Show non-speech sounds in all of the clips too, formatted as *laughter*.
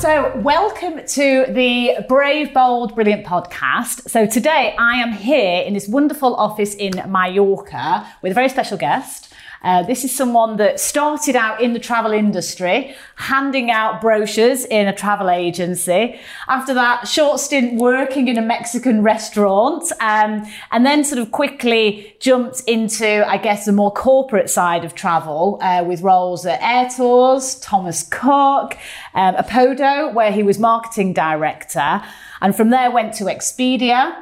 So, welcome to the Brave, Bold, Brilliant podcast. So, today I am here in this wonderful office in Mallorca with a very special guest. Uh, this is someone that started out in the travel industry, handing out brochures in a travel agency. After that, short stint working in a Mexican restaurant, um, and then sort of quickly jumped into, I guess, the more corporate side of travel uh, with roles at Airtours, Thomas Cook, um, Opodo, where he was marketing director, and from there went to Expedia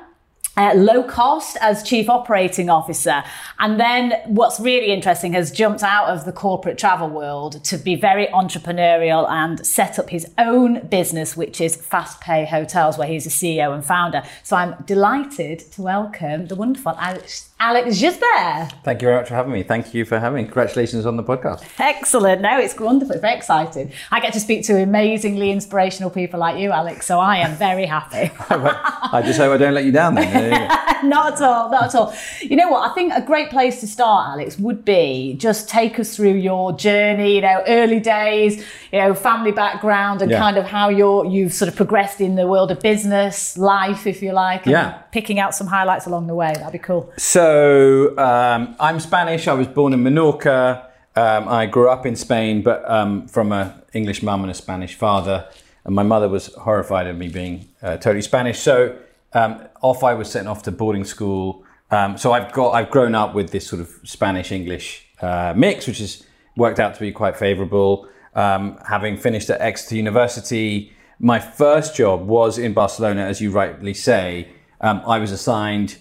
low cost as chief operating officer. And then what's really interesting has jumped out of the corporate travel world to be very entrepreneurial and set up his own business, which is FastPayHotels, where he's a CEO and founder. So I'm delighted to welcome the wonderful Alex Alex Gisbert. Thank you very much for having me. Thank you for having me. Congratulations on the podcast. Excellent. No, it's wonderful. It's very exciting. I get to speak to amazingly inspirational people like you, Alex. So I am very happy. *laughs* I just hope I don't let you down then. *laughs* not at all. Not at all. You know what? I think a great place to start, Alex, would be just take us through your journey. You know, early days. You know, family background and yeah. kind of how you're you've sort of progressed in the world of business life, if you like. yeah. Picking out some highlights along the way. That'd be cool. So so um, I'm Spanish. I was born in Menorca. Um, I grew up in Spain, but um, from an English mum and a Spanish father. And my mother was horrified of me being uh, totally Spanish. So um, off I was sent off to boarding school. Um, so I've got I've grown up with this sort of Spanish English uh, mix, which has worked out to be quite favourable. Um, having finished at Exeter University, my first job was in Barcelona, as you rightly say. I was assigned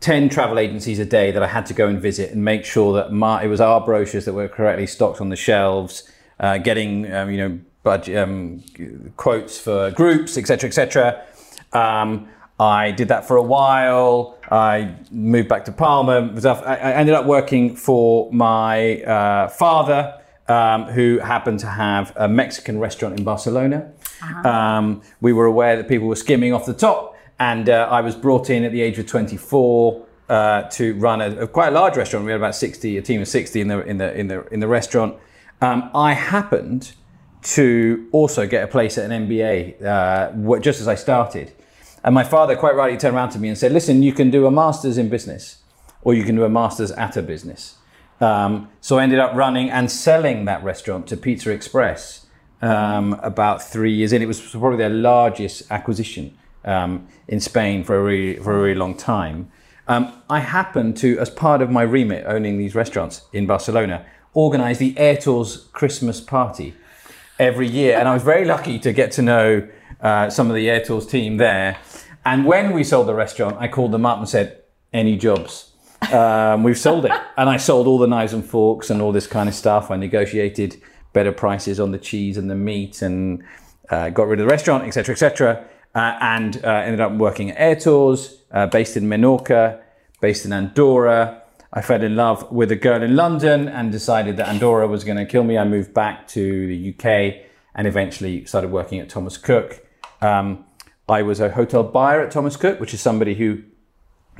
10 travel agencies a day that I had to go and visit and make sure that my, it was our brochures that were correctly stocked on the shelves, uh, getting, um, you know, budget, um, quotes for groups, etc., etc. Um, I did that for a while. I moved back to Palma. I ended up working for my uh, father, um, who happened to have a Mexican restaurant in Barcelona. Uh-huh. Um, we were aware that people were skimming off the top and uh, I was brought in at the age of 24 uh, to run a, a, quite a large restaurant. We had about 60, a team of 60 in the in the in the in the restaurant. Um, I happened to also get a place at an MBA uh, just as I started, and my father quite rightly turned around to me and said, "Listen, you can do a master's in business, or you can do a master's at a business." Um, so I ended up running and selling that restaurant to Pizza Express um, about three years in. It was probably their largest acquisition um, in Spain for a a really long time. Um, I happened to, as part of my remit owning these restaurants in Barcelona, organize the Airtours Christmas party every year. And I was very lucky to get to know uh, some of the Airtours team there. And when we sold the restaurant, I called them up and said, Any jobs? Um, we've sold it. And I sold all the knives and forks and all this kind of stuff. I negotiated better prices on the cheese and the meat and uh, got rid of the restaurant, etc., etc uh, and uh, ended up working at Airtours, uh, based in Menorca, based in Andorra. I fell in love with a girl in London and decided that Andorra was going to kill me. I moved back to the UK and eventually started working at Thomas Cook. Um, I was a hotel buyer at Thomas Cook, which is somebody who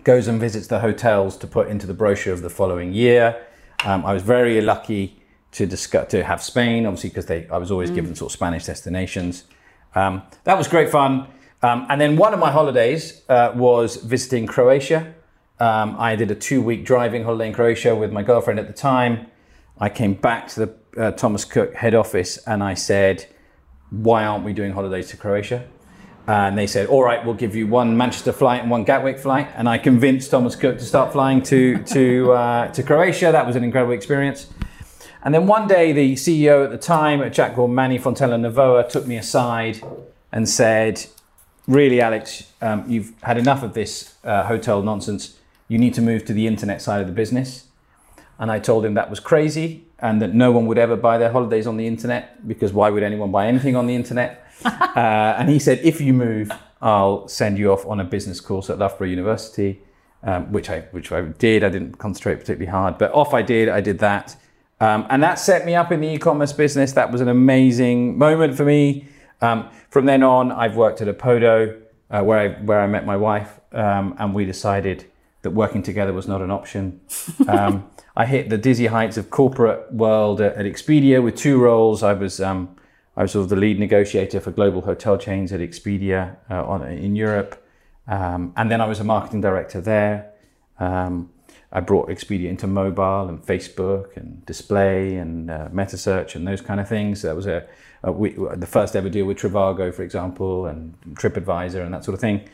goes and visits the hotels to put into the brochure of the following year. Um, I was very lucky to discuss, to have Spain, obviously, because I was always mm. given sort of Spanish destinations. Um, that was great fun. Um, and then one of my holidays uh, was visiting Croatia. Um, I did a two week driving holiday in Croatia with my girlfriend at the time. I came back to the uh, Thomas Cook head office and I said, Why aren't we doing holidays to Croatia? And they said, All right, we'll give you one Manchester flight and one Gatwick flight. And I convinced Thomas Cook to start flying to, to, uh, to Croatia. That was an incredible experience. And then one day, the CEO at the time, a chap called Manny Fontenla-Novoa, took me aside and said, really, Alex, um, you've had enough of this uh, hotel nonsense. You need to move to the internet side of the business. and I told him that was crazy and that no one would ever buy their holidays on the internet because why would anyone buy anything on the internet? *laughs* uh, and he said, if you move, I'll send you off on a business course at Loughborough University, um, which I which I did. I didn't concentrate particularly hard, but off I did. I did that, um, and that set me up in the e-commerce business. That was an amazing moment for me. Um, from then on, I've worked at Opodo, uh, where I where I met my wife, um, and we decided that working together was not an option. *laughs* Um, I hit the dizzy heights of corporate world at, at Expedia with two roles. I was um, I was sort of the lead negotiator for global hotel chains at Expedia uh, on, in Europe, um, and then I was a marketing director there. Um, I brought Expedia into mobile and Facebook and display and uh, meta search and those kind of things. That was a, a we, the first ever deal with Trivago, for example, and TripAdvisor and that sort of thing.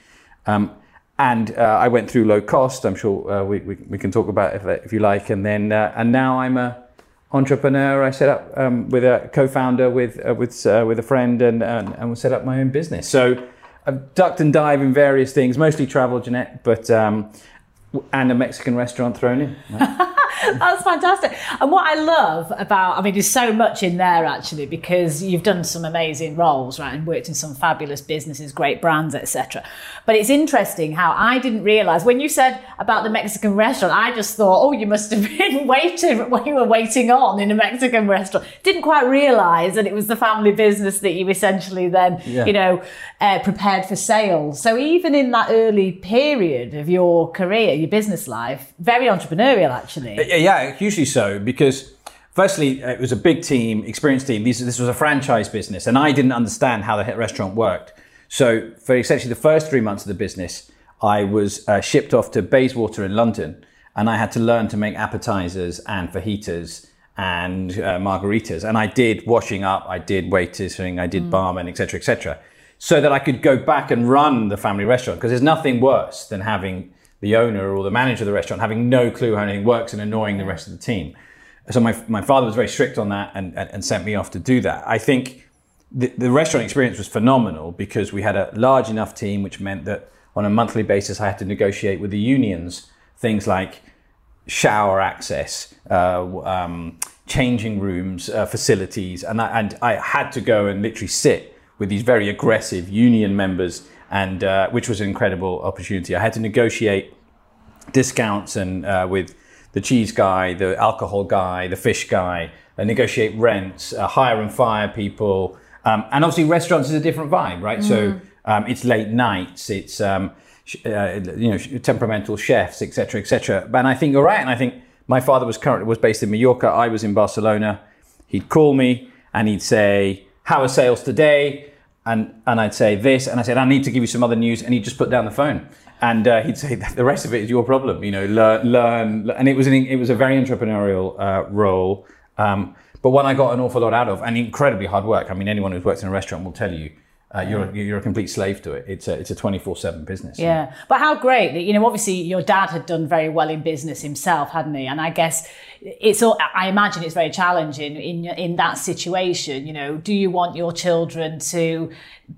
Um, and uh, I went through low cost. I'm sure uh, we, we, we, can talk about it if, if you like. And then uh, and now I'm a entrepreneur. I set up um, with a co-founder with uh, with uh, with a friend and, and and set up my own business. So I've ducked and dived in various things, mostly travel, Jeanette, but um, and a Mexican restaurant thrown in. Right? *laughs* *laughs* That's fantastic. And what I love about, I mean, there's so much in there actually because you've done some amazing roles, right, and worked in some fabulous businesses, great brands, etc. But it's interesting how I didn't realize when you said about the Mexican restaurant, I just thought, oh, you must have been *laughs* waiting when you were waiting on in a Mexican restaurant. Didn't quite realize that it was the family business that you essentially then, yeah. you know, uh, prepared for sales. So even in that early period of your career, your business life, very entrepreneurial actually. Yeah, hugely so because firstly, it was a big team, experienced team. This, this was a franchise business, and I didn't understand how the restaurant worked. So, for essentially the first three months of the business, I was uh, shipped off to Bayswater in London, and I had to learn to make appetizers and fajitas and uh, margaritas. And I did washing up, I did waitering, I did mm. barman, etc., etc., so that I could go back and run the family restaurant. Because there's nothing worse than having the owner or the manager of the restaurant having no clue how anything works and annoying the rest of the team. So my, my father was very strict on that and, and, and sent me off to do that. I think the, the restaurant experience was phenomenal because we had a large enough team, which meant that on a monthly basis, I had to negotiate with the unions things like shower access, uh, um, changing rooms, uh, facilities, and I, and I had to go and literally sit with these very aggressive union members and uh, which was an incredible opportunity. I had to negotiate discounts and uh, with the cheese guy, the alcohol guy, the fish guy, uh, negotiate rents, uh, hire and fire people, um, and obviously restaurants is a different vibe, right? Mm. So um, it's late nights, it's um, uh, you know temperamental chefs, etc., etc. And I think you're right, and I think my father was currently was based in Mallorca. I was in Barcelona. He'd call me and he'd say, "How are sales today?" And and I'd say this, and I said I need to give you some other news, and he'd just put down the phone, and uh, he'd say the rest of it is your problem, you know, learn, learn, and it was an, it was a very entrepreneurial uh, role, um, but one I got an awful lot out of, and incredibly hard work. I mean, anyone who's worked in a restaurant will tell you uh, you're you're a complete slave to it. It's a it's a twenty four seven business. Yeah, but how great that you know. Obviously, your dad had done very well in business himself, hadn't he? And I guess it's all. I imagine it's very challenging in in that situation. You know, do you want your children to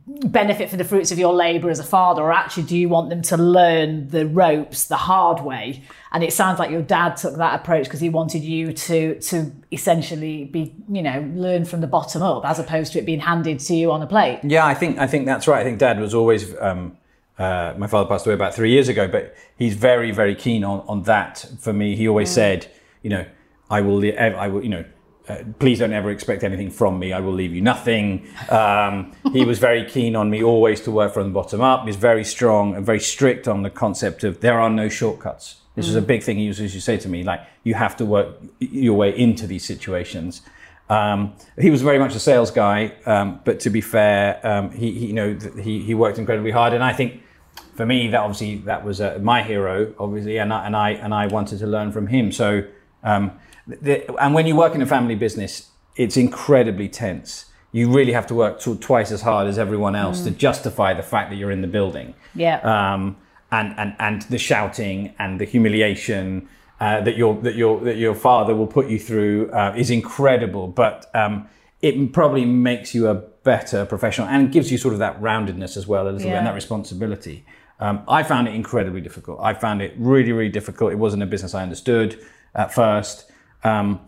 benefit from the fruits of your labour as a father, or actually do you want them to learn the ropes the hard way? And it sounds like your dad took that approach because he wanted you to to essentially be, you know, learn from the bottom up as opposed to it being handed to you on a plate. Yeah, I think I think that's right. I think dad was always. Um, uh, my father passed away about three years ago, but he's very, very keen on, on that for me. He always mm. said, you know, I will, I will, you know, uh, please don't ever expect anything from me. I will leave you nothing. Um, he was very keen on me always to work from the bottom up. He's very strong and very strict on the concept of there are no shortcuts. This mm. was a big thing he used to say to me, like you have to work your way into these situations. Um, he was very much a sales guy, um, but to be fair, um, he, he, you know he, he worked incredibly hard, and I think for me that obviously that was uh, my hero, obviously, and I, and I and I wanted to learn from him. So um, the, and when you work in a family business, it's incredibly tense. You really have to work twice as hard as everyone else mm. to justify the fact that you're in the building. Yeah. Um, and, and, and the shouting and the humiliation uh, that your that your that your father will put you through uh, is incredible. But um, it probably makes you a better professional and gives you sort of that roundedness as well, a little yeah. bit, and that responsibility. Um, I found it incredibly difficult. I found it really, really difficult. It wasn't a business I understood at first. Um,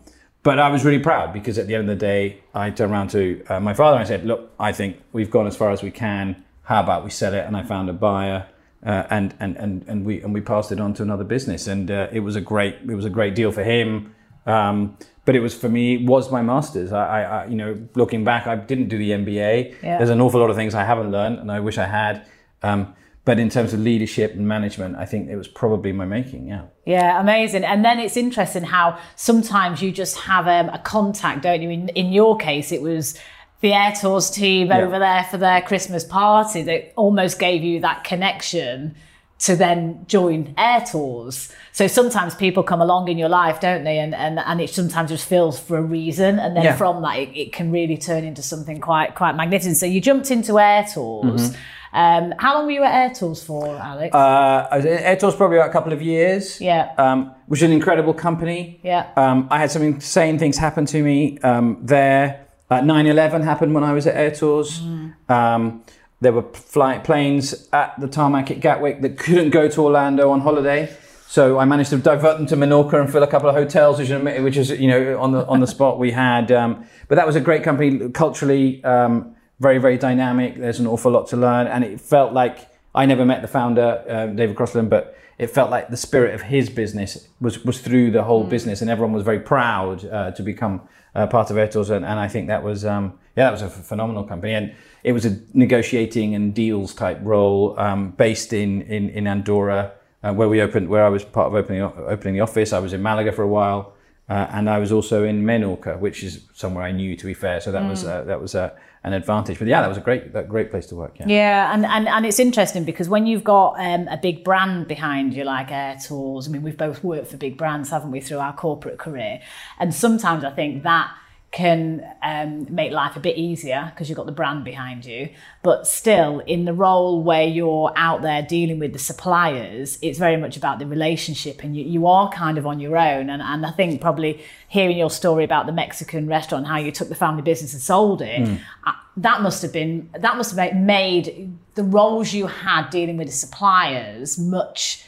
but I was really proud because at the end of the day, I turned around to uh, my father and I said, "Look, I think we've gone as far as we can. How about we sell it?" And I found a buyer, uh, and and and and we and we passed it on to another business, and uh, it was a great it was a great deal for him. Um, but it was for me it was my masters. I, I, I, you know, looking back, I didn't do the MBA. Yeah. There's an awful lot of things I haven't learned, and I wish I had. Um, but in terms of leadership and management, I think it was probably my making. Yeah. Yeah, amazing. And then it's interesting how sometimes you just have um, a contact, don't you? In, in your case, it was the Airtours team Yeah. over there for their Christmas party that almost gave you that connection to then join Air Tours. So sometimes people come along in your life, don't they? And and, and it sometimes just feels for a reason. And then Yeah. from that, it, it can really turn into something quite quite magnificent. So you jumped into Airtours. Um, how long were you at Airtours for, Alex? Mm-hmm. Uh, I was at Airtours probably about a couple of years. Yeah. Um, which is an incredible company. Yeah. Um, I had some insane things happen to me um, there. Uh, 9/11 happened when I was at Airtours. Mm. There were flight planes at the tarmac at Gatwick that couldn't go to Orlando on holiday. So I managed to divert them to Menorca and fill a couple of hotels, which, is- which is you know on the on the spot we had. Um, but that was a great company culturally, um, very very dynamic. There's an awful lot to learn, and it felt like I never met the founder, uh, David Crossland, but it felt like the spirit of his business was was through the whole business, and everyone was very proud uh, to become uh, part of Tours, and, and I think that was um, yeah, that was a phenomenal company, and it was a negotiating and deals type role um, based in in, in Andorra, uh, where we opened, where I was part of opening opening the office. I was in Malaga for a while. Uh, and I was also in Menorca, which is somewhere I knew. To be fair, so that was uh, that was uh, an advantage. But yeah, that was a great that great place to work. Yeah. Yeah, and, and, and it's interesting because when you've got um, a big brand behind you, like Airtours, I mean, we've both worked for big brands, haven't we, through our corporate career? And sometimes I think that can um, make life a bit easier because you've got the brand behind you. But still, in the role where you're out there dealing with the suppliers, it's very much about the relationship and you, you are kind of on your own. And, and I think probably hearing your story about the Mexican restaurant, how you took the family business and sold it, uh, that must have been, that must have made the roles you had dealing with the suppliers much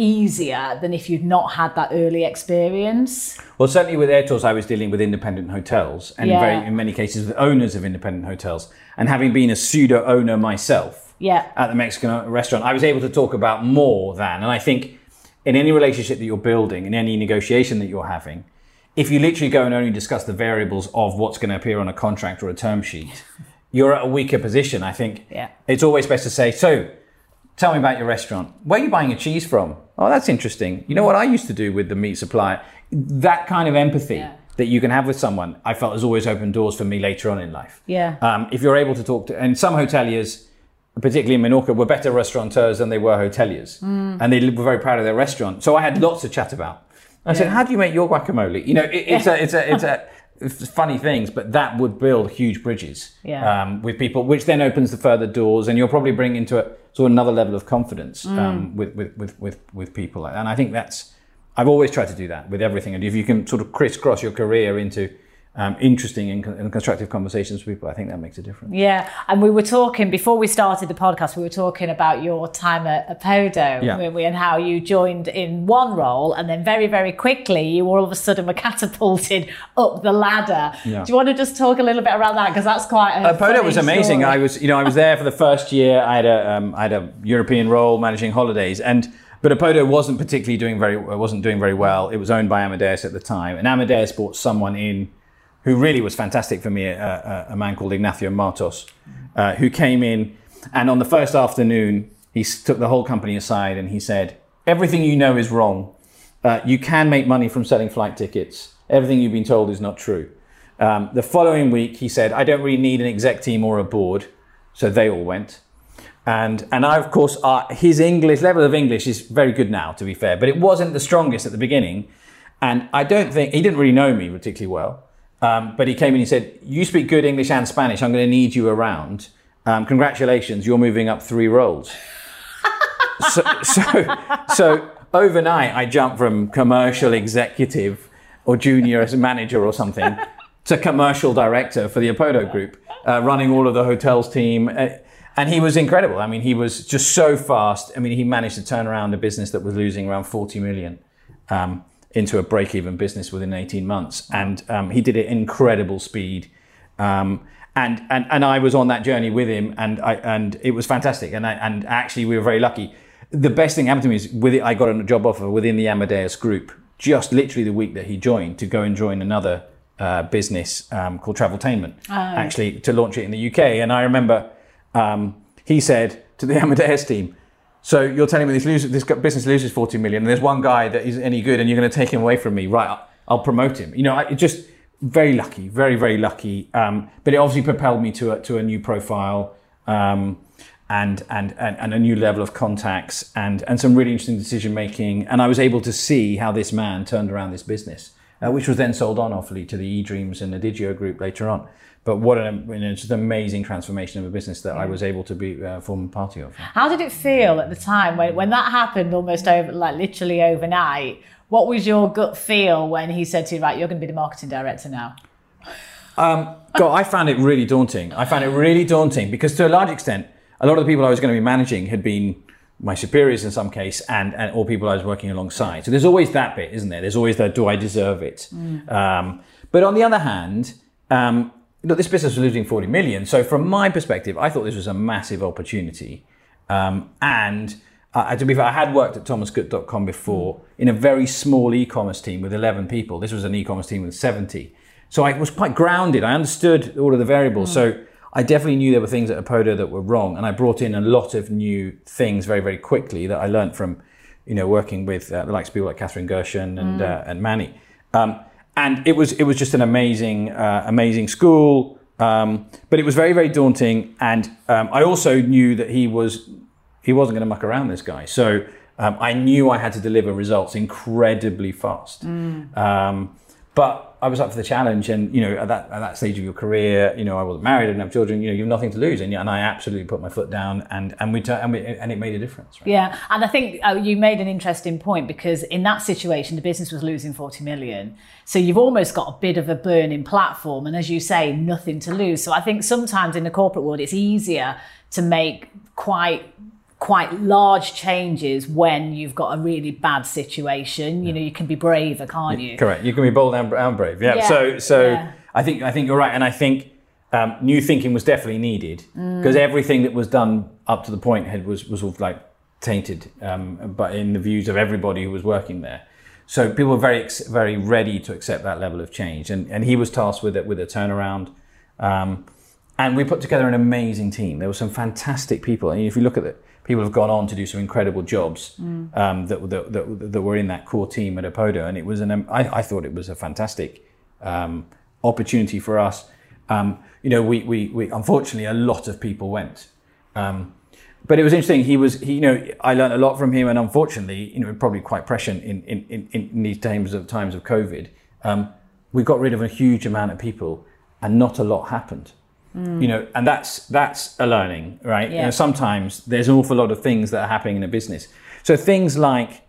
easier than if you'd not had that early experience. Well, certainly with Airtours, I was dealing with independent hotels, and in, very, in many cases with owners of independent hotels. And having been a pseudo owner myself Yeah. at the Mexican restaurant, I was able to talk about more than. And I think in any relationship that you're building, in any negotiation that you're having, if you literally go and only discuss the variables of what's going to appear on a contract or a term sheet, *laughs* you're at a weaker position. I think Yeah. it's always best to say, so Tell me about your restaurant. Where are you buying your cheese from? Oh, that's interesting. You know what I used to do with the meat supplier? That kind of empathy Yeah. that you can have with someone, I felt has always opened doors for me later on in life. Yeah. Um, if you're able to talk to, and some hoteliers, particularly in Menorca, were better restaurateurs than they were hoteliers. And they were very proud of their restaurant. So I had lots to chat about. I said, how do you make your guacamole? You know, it, it's a, it's a, it's a, funny things, but that would build huge bridges Yeah. um, with people, which then opens the further doors, and you'll probably bring into a sort of another level of confidence um, with, with, with, with, with people. And I think that's, I've always tried to do that with everything. And if you can sort of crisscross your career into um, interesting and, and constructive conversations with people, I think that makes a difference. Yeah, and we were talking before we started the podcast. We were talking about your time at Opodo, Yeah. weren't we, and how you joined in one role, and then very, very quickly you all of a sudden were *laughs* catapulted up the ladder. Yeah. Do you want to just talk a little bit around that because that's quite. A Opodo funny was amazing. story. I was, you know, I was there for the first year. I had a, um, I had a European role managing holidays, and but Opodo wasn't particularly doing very, wasn't doing very well. It was owned by Amadeus at the time, and Amadeus brought someone in who really was fantastic for me, a, a, a man called Ignacio Martos, uh, who came in, and on the first afternoon, he took the whole company aside and he said, "Everything you know is wrong. Uh, you can make money from selling flight tickets. Everything you've been told is not true." Um, the following week, he said, "I don't really need an exec team or a board," so they all went. And and I, of course, uh, his English level of English is very good now, to be fair, but it wasn't the strongest at the beginning. And I don't think he didn't really know me particularly well. Um, but he came in and he said, "You speak good English and Spanish. I'm going to need you around. Um, congratulations, you're moving up three roles." *laughs* so, so, so overnight, I jumped from commercial executive or junior as a manager or something to commercial director for the Opodo Group, uh, running all of the hotels team. Uh, and he was incredible. I mean, he was just so fast. I mean, he managed to turn around a business that was losing around 40 million. Um, into a break-even business within 18 months, and um, he did it in incredible speed. Um, and, and and I was on that journey with him, and I and it was fantastic. And I, and actually, we were very lucky. The best thing happened to me is with it, I got a job offer within the Amadeus Group, just literally the week that he joined, to go and join another uh, business um, called Traveltainment, actually to launch it in the UK. And I remember um, he said to the *laughs* Amadeus team, "So you're telling me this loses, this business loses 40 million, and there's one guy that isn't any good, and you're going to take him away from me? Right? I'll, promote him. You know, I, just very lucky, very very lucky. Um, but it obviously propelled me to a, to a new profile. Um, and, and, and, and a new level of contacts and, and some really interesting decision making. And I was able to see how this man turned around this business, uh, which was then sold on awfully to the eDreams and the ODIGEO group later on. But what an, you know, just amazing transformation of a business that I was able to be uh, form party of. How did it feel at the time when, when that happened almost over, like literally overnight? What was your gut feel when he said to you, right, you're going to be the marketing director now? Um, God, I found it really daunting. I found it really daunting because to a large extent, a lot of the people I was going to be managing had been my superiors in some case and, and or people I was working alongside. So there's always that bit, isn't there? There's always that, do I deserve it? Um, but on the other hand, um, look, this business was losing 40 million. So from my perspective, I thought this was a massive opportunity. Um, and uh, to be fair, I had worked at thomascook.com before in a very small e-commerce team with 11 people. This was an e-commerce team with 70. So I was quite grounded. I understood all of the variables. So I definitely knew there were things at Opodo that were wrong. And I brought in a lot of new things very, very quickly that I learned from, you know, working with uh, the likes of people like Catherine Gershon and, uh, and Manny. Um, and it was, it was just an amazing, uh, amazing school. Um, but it was very, very daunting. And um, I also knew that he was he wasn't going to muck around this guy. So um, I knew I had to deliver results incredibly fast. Um, but I was up for the challenge, and you know, at that at that stage of your career, you know, I wasn't married, I didn't have children. You know, you have nothing to lose, and, and I absolutely put my foot down, and and we, and, we and it made a difference. Right? Yeah, and I think uh, you made an interesting point because in that situation, the business was losing 40 million. So you've almost got a bit of a burning platform, and as you say, nothing to lose. So I think sometimes in the corporate world, it's easier to make quite quite large changes when you've got a really bad situation. You know, you can be braver, can't you? Correct. You can be bold and, and brave. Yeah. Yeah. So so Yeah. I think I think you're right, and I think um, new thinking was definitely needed because everything that was done up to the point had was was sort of like tainted, um, but in the views of everybody who was working there. So people were very very ready to accept that level of change, and and he was tasked with it with a turnaround. Um, and we put together an amazing team. There were some fantastic people. And if you look at it, people have gone on to do some incredible jobs um, that, that, that, that were in that core team at Opodo. And it was an, I, I thought it was a fantastic um, opportunity for us. Um, you know, we, we, we, unfortunately, a lot of people went. Um, but it was interesting. He was, he, you know, I learned a lot from him, and unfortunately, you know, probably quite prescient in in, in, in these times of times of COVID. Um, we got rid of a huge amount of people, and not a lot happened. You know, and that's that's a learning, right? You know, sometimes there's an awful lot of things that are happening in a business. So things like,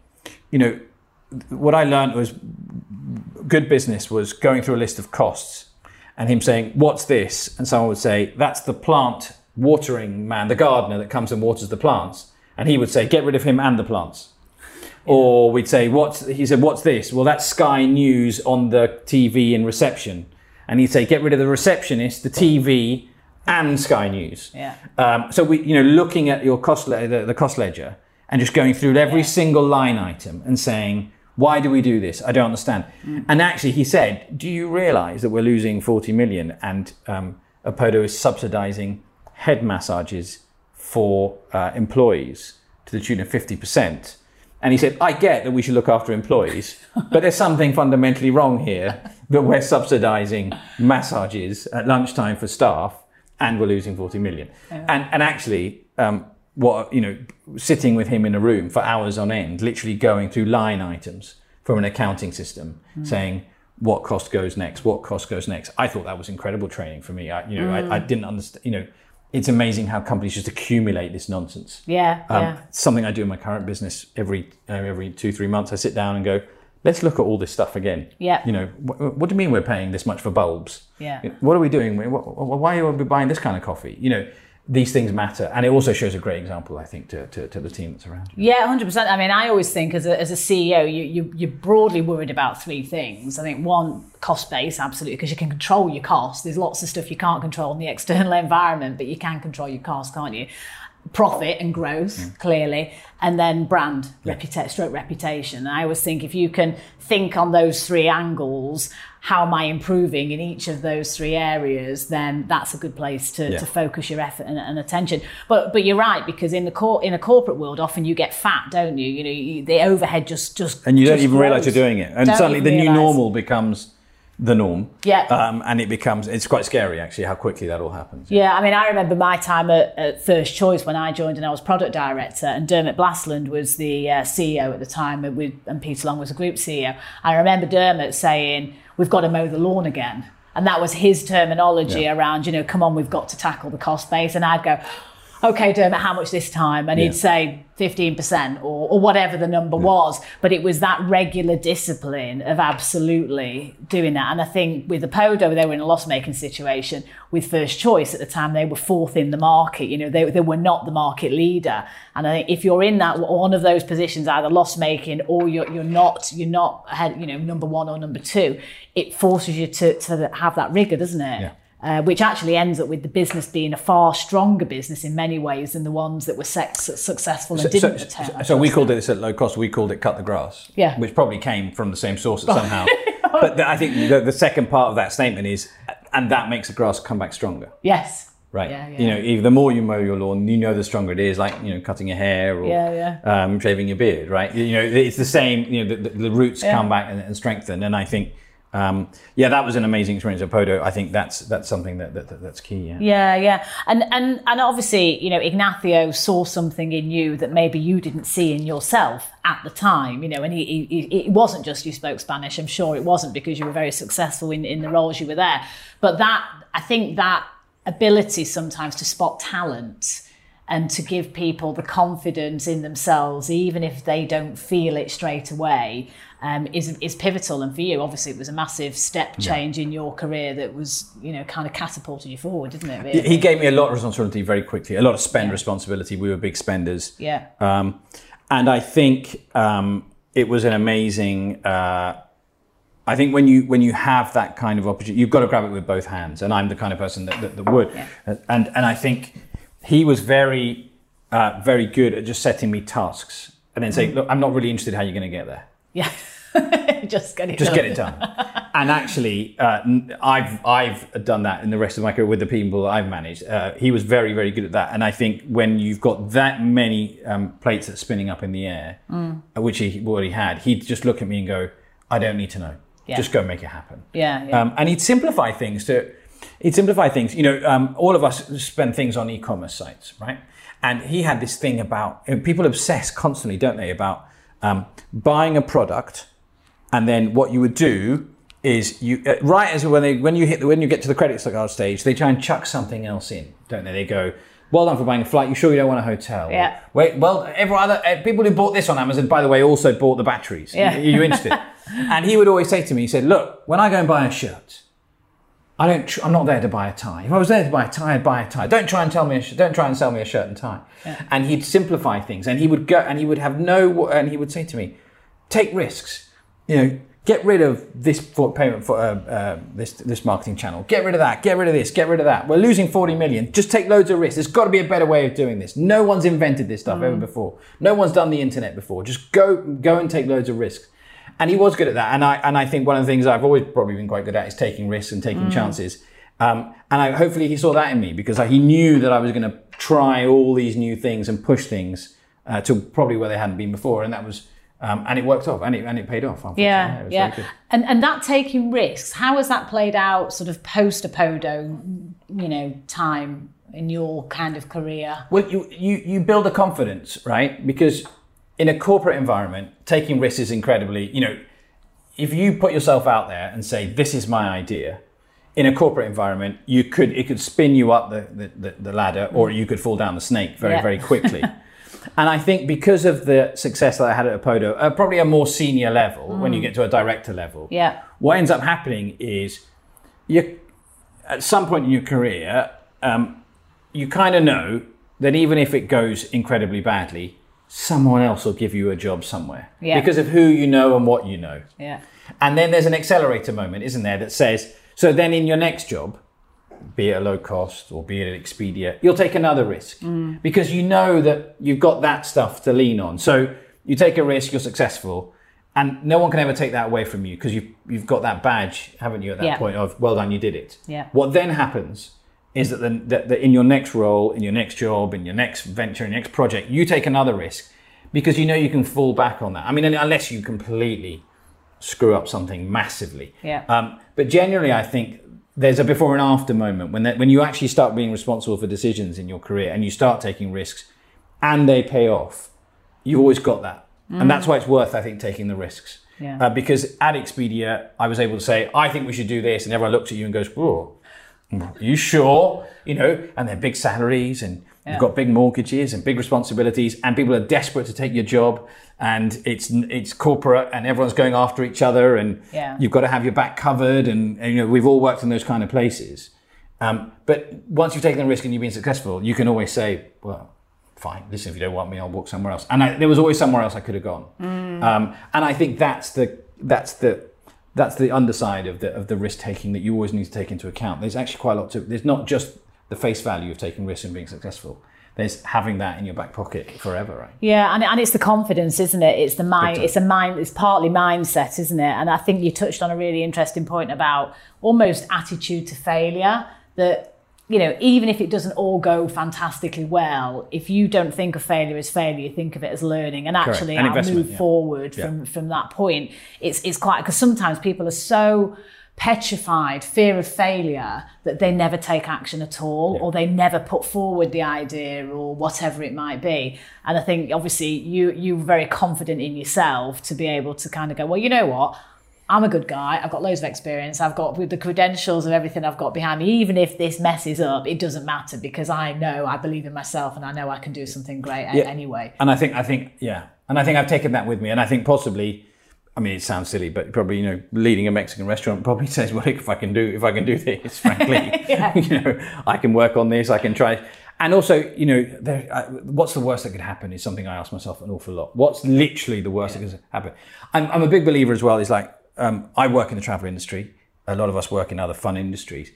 you know, what I learned was good business was going through a list of costs and him saying, What's this? And someone would say, That's the plant watering man, the gardener that comes and waters the plants. And he would say, Get rid of him and the plants. Or we'd say, What's he said, What's this? Well, that's Sky News on the TV in reception. And he'd say, Get rid of the receptionist, the TV, and Sky News. Yeah. Um, so we, you know, looking at your cost le- the, the cost ledger and just going through every single line item and saying, why do we do this? I don't understand. And actually, he said, do you realise that we're losing 40 million and um, Opodo is subsidising head massages for uh, employees to the tune of 50%? And he said, I get that we should look after employees, *laughs* but there's something fundamentally wrong here *laughs* that we're subsidising massages at lunchtime for staff and we're losing 40 million. And, and actually, um, what, you know, sitting with him in a room for hours on end, literally going through line items from an accounting system, saying, what cost goes next? What cost goes next? I thought that was incredible training for me. I, you know, I, I didn't understand. You know, it's amazing how companies just accumulate this nonsense. Yeah, Um, yeah. Something I do in my current business every uh, every two three months. I sit down and go, let's look at all this stuff again. Yeah. You know, wh- what do you mean we're paying this much for bulbs? Yeah. What are we doing? Wh- wh- Why are we buying this kind of coffee? You know, these things matter, and it also shows a great example, I think, to, to, to the team that's around you. Yeah, hundred percent. I mean, I always think as a, as a CEO, you, you you're broadly worried about three things. I think one, cost base, absolutely, because you can control your costs. There's lots of stuff you can't control in the *laughs* external environment, but you can control your costs, can't you? Profit and growth, Mm. clearly, and then brand, reputa- stroke reputation. And I always think if you can think on those three angles, how am I improving in each of those three areas? Then that's a good place to, Yeah. to focus your effort and, and attention. But but you're right because in the cor- in a corporate world, often you get fat, don't you? You know, you, the overhead just just and you don't even realize you're doing it. And Don't suddenly, the new normal becomes the norm. Yeah. Um, and it becomes it's quite scary actually how quickly that all happens. Yeah, I mean, I remember my time at, at First Choice when I joined and I was product director, and Dermot Blastland was the uh, CEO at the time, and, we, and Peter Long was the group CEO. I remember Dermot saying, "We've got to mow the lawn again," and that was his terminology Yeah. around, you know, come on, we've got to tackle the cost base. And I'd go, "Okay, Dermot, how much this time?" And Yeah. he'd say. 15% or, or whatever the number was but it was that regular discipline of absolutely doing that and i think with the Opodo they were in a loss-making situation with first choice at the time they were fourth in the market you know they, they were not the market leader and i think if you're in that one of those positions either loss-making or you're, you're not you're not ahead you know number one or number two it forces you to, to have that rigor doesn't it Yeah. Uh, which actually ends up with the business being a far stronger business in many ways than the ones that were sex- successful and So, didn't so, return. so we called it this at low cost. We called it cut the grass. Yeah. Which probably came from the same source *laughs* somehow. but the, I think the, the second part of that statement is, and that makes the grass come back stronger. yes. Right. Yeah, yeah. You know, the more you mow your lawn, you know the stronger it is. Like you know, cutting your hair or Yeah, Um, shaving your beard. Right. You know, it's the same. You know, the, the, roots come back and, and strengthen. And I think, um, yeah, that was an amazing experience at Opodo. I think that's that's something that, that, that that's key. Yeah. Yeah, yeah, and and and obviously, you know, Ignacio saw something in you that maybe you didn't see in yourself at the time. You know, and he, he- it wasn't just you spoke Spanish. I'm sure it wasn't because you were very successful in in the roles you were there. But that I think that ability sometimes to spot talent and to give people the confidence in themselves, even if they don't feel it straight away, um, is is pivotal. And for you, obviously, it was a massive step change in your career that was, you know, kind of catapulted you forward, didn't it? Really? He gave me a lot of responsibility very quickly, a lot of spend responsibility. We were big spenders. Yeah. Um, and I think um, it was an amazing. Uh, I think when you when you have that kind of opportunity, you've got to grab it with both hands. And I'm the kind of person that, that, that would. And and I think he was very uh, very good at just setting me tasks and then saying, "Look, I'm not really interested how you're going to get there. Yeah. *laughs* just get it Just done. get it done." *laughs* and actually, uh, I've I've done that in the rest of my career with the people that I've managed. Uh, he was very very good at that, and I think when you've got that many um, plates that's spinning up in the air, Mm. uh, which he already had, he'd just look at me and go, "I don't need to know. Yeah. Just go make it happen." Yeah, yeah. Um, and he'd simplify things to. He'd simplify things. You know, um, all of us spend things on e-commerce sites, right? And he had this thing about people obsess constantly, don't they, about um, buying a product, and then what you would do is you uh, right as when they when you hit the, when you get to the credit card stage, they try and chuck something else in, don't they? They go. Well done for buying a flight. You sure you don't want a hotel? Yeah. Wait. Well, every other uh, people who bought this on Amazon, by the way, also bought the batteries. Yeah. Are you interested? *laughs* and he would always say to me, he said, "Look, when I go and buy a shirt, I don't. Tr- I'm not there to buy a tie. If I was there to buy a tie, I'd buy a tie. Don't try and tell me. A sh- don't try and sell me a shirt and tie." And he'd simplify things, and he would go, and he would have no, and he would say to me, "Take risks. You know, get rid of this for payment for uh, uh, this this marketing channel. Get rid of that. Get rid of this. Get rid of that. We're losing 40 million. Just take loads of risks. There's got to be a better way of doing this. No one's invented this stuff ever before. No one's done the internet before. Just go go and take loads of risks." And he was good at that. And I and I think one of the things I've always probably been quite good at is taking risks and taking chances. Um, and I, hopefully he saw that in me because he knew that I was going to try all these new things and push things uh, to probably where they hadn't been before. And that was, um, and it worked off and it, and it paid off. Yeah, it was yeah. And and that taking risks, how has that played out sort of post Opodo, you know, time in your kind of career? Well, you, you, you build a confidence, right? Because in a corporate environment, taking risks is incredibly, you know, if you put yourself out there and say, this is my idea, in a corporate environment, you could, it could spin you up the, the, the, the ladder or you could fall down the snake very, Yeah. very quickly. *laughs* and I think because of the success that I had at Opodo, uh, probably a more senior level, when you get to a director level, Yeah. what ends up happening is you at some point in your career um, you kind of know that even if it goes incredibly badly, someone else will give you a job somewhere Yeah. because of who you know and what you know. Yeah. And then there's an accelerator moment, isn't there, that says, so then in your next job, be it a low cost or be it an Expedia, you'll take another risk because you know that you've got that stuff to lean on. So you take a risk, you're successful, and no one can ever take that away from you because you've, you've got that badge, haven't you, at that Yeah. point of, well done, you did it. Yeah. What then happens is that, then, that, that in your next role, in your next job, in your next venture, in your next project, you take another risk because you know you can fall back on that. I mean, unless you completely screw up something massively. Yeah. Um, but generally, I think there's a before and after moment when that, when you actually start being responsible for decisions in your career and you start taking risks, and they pay off. You've always got that, and that's why it's worth, I think, taking the risks. Yeah. Uh, because at Expedia, I was able to say, I think we should do this, and everyone looks at you and goes, "Whoa, are you sure?" You know, and they're big salaries and. Yeah. You've got big mortgages and big responsibilities, and people are desperate to take your job, and it's it's corporate, and everyone's going after each other, and Yeah. you've got to have your back covered, and, and, you know we've all worked in those kind of places. Um, but once you've taken the risk and you've been successful, you can always say, "Well, fine. Listen, if you don't want me, I'll walk somewhere else." And I, there was always somewhere else I could have gone. Um, and I think that's the that's the that's the underside of the of the risk taking that you always need to take into account. There's actually quite a lot to. There's not just the face value of taking risks and being successful. There's having that in your back pocket forever, right? Yeah, and, and it's the confidence, isn't it? It's the mind. It's a mind. It's partly mindset, isn't it? And I think you touched on a really interesting point about almost attitude to failure. That you know, even if it doesn't all go fantastically well, if you don't think of failure as failure, you think of it as learning, and actually I'll move yeah. forward Yeah. from from that point. It's it's quite because sometimes people are so petrified, fear of failure, that they never take action at all, or they never put forward the idea or whatever it might be. And I think obviously you you're very confident in yourself to be able to kind of go, well, you know what? I'm a good guy. I've got loads of experience. I've got with the credentials of everything I've got behind me. Even if this messes up, it doesn't matter because I know I believe in myself and I know I can do something great Yeah. anyway. And I think, I think, yeah, and I think I've taken that with me, and I think possibly, I mean, it sounds silly, but probably, you know, leading a Mexican restaurant probably *laughs* says, well, if I can do, if I can do this, *laughs* frankly, *laughs* you know, I can work on this, I can try. And also, you know, there, uh, what's the worst that could happen is something I ask myself an awful lot. What's literally the worst that could happen? I'm, I'm a big believer as well. Is like um, I work in the travel industry. A lot of us work in other fun industries.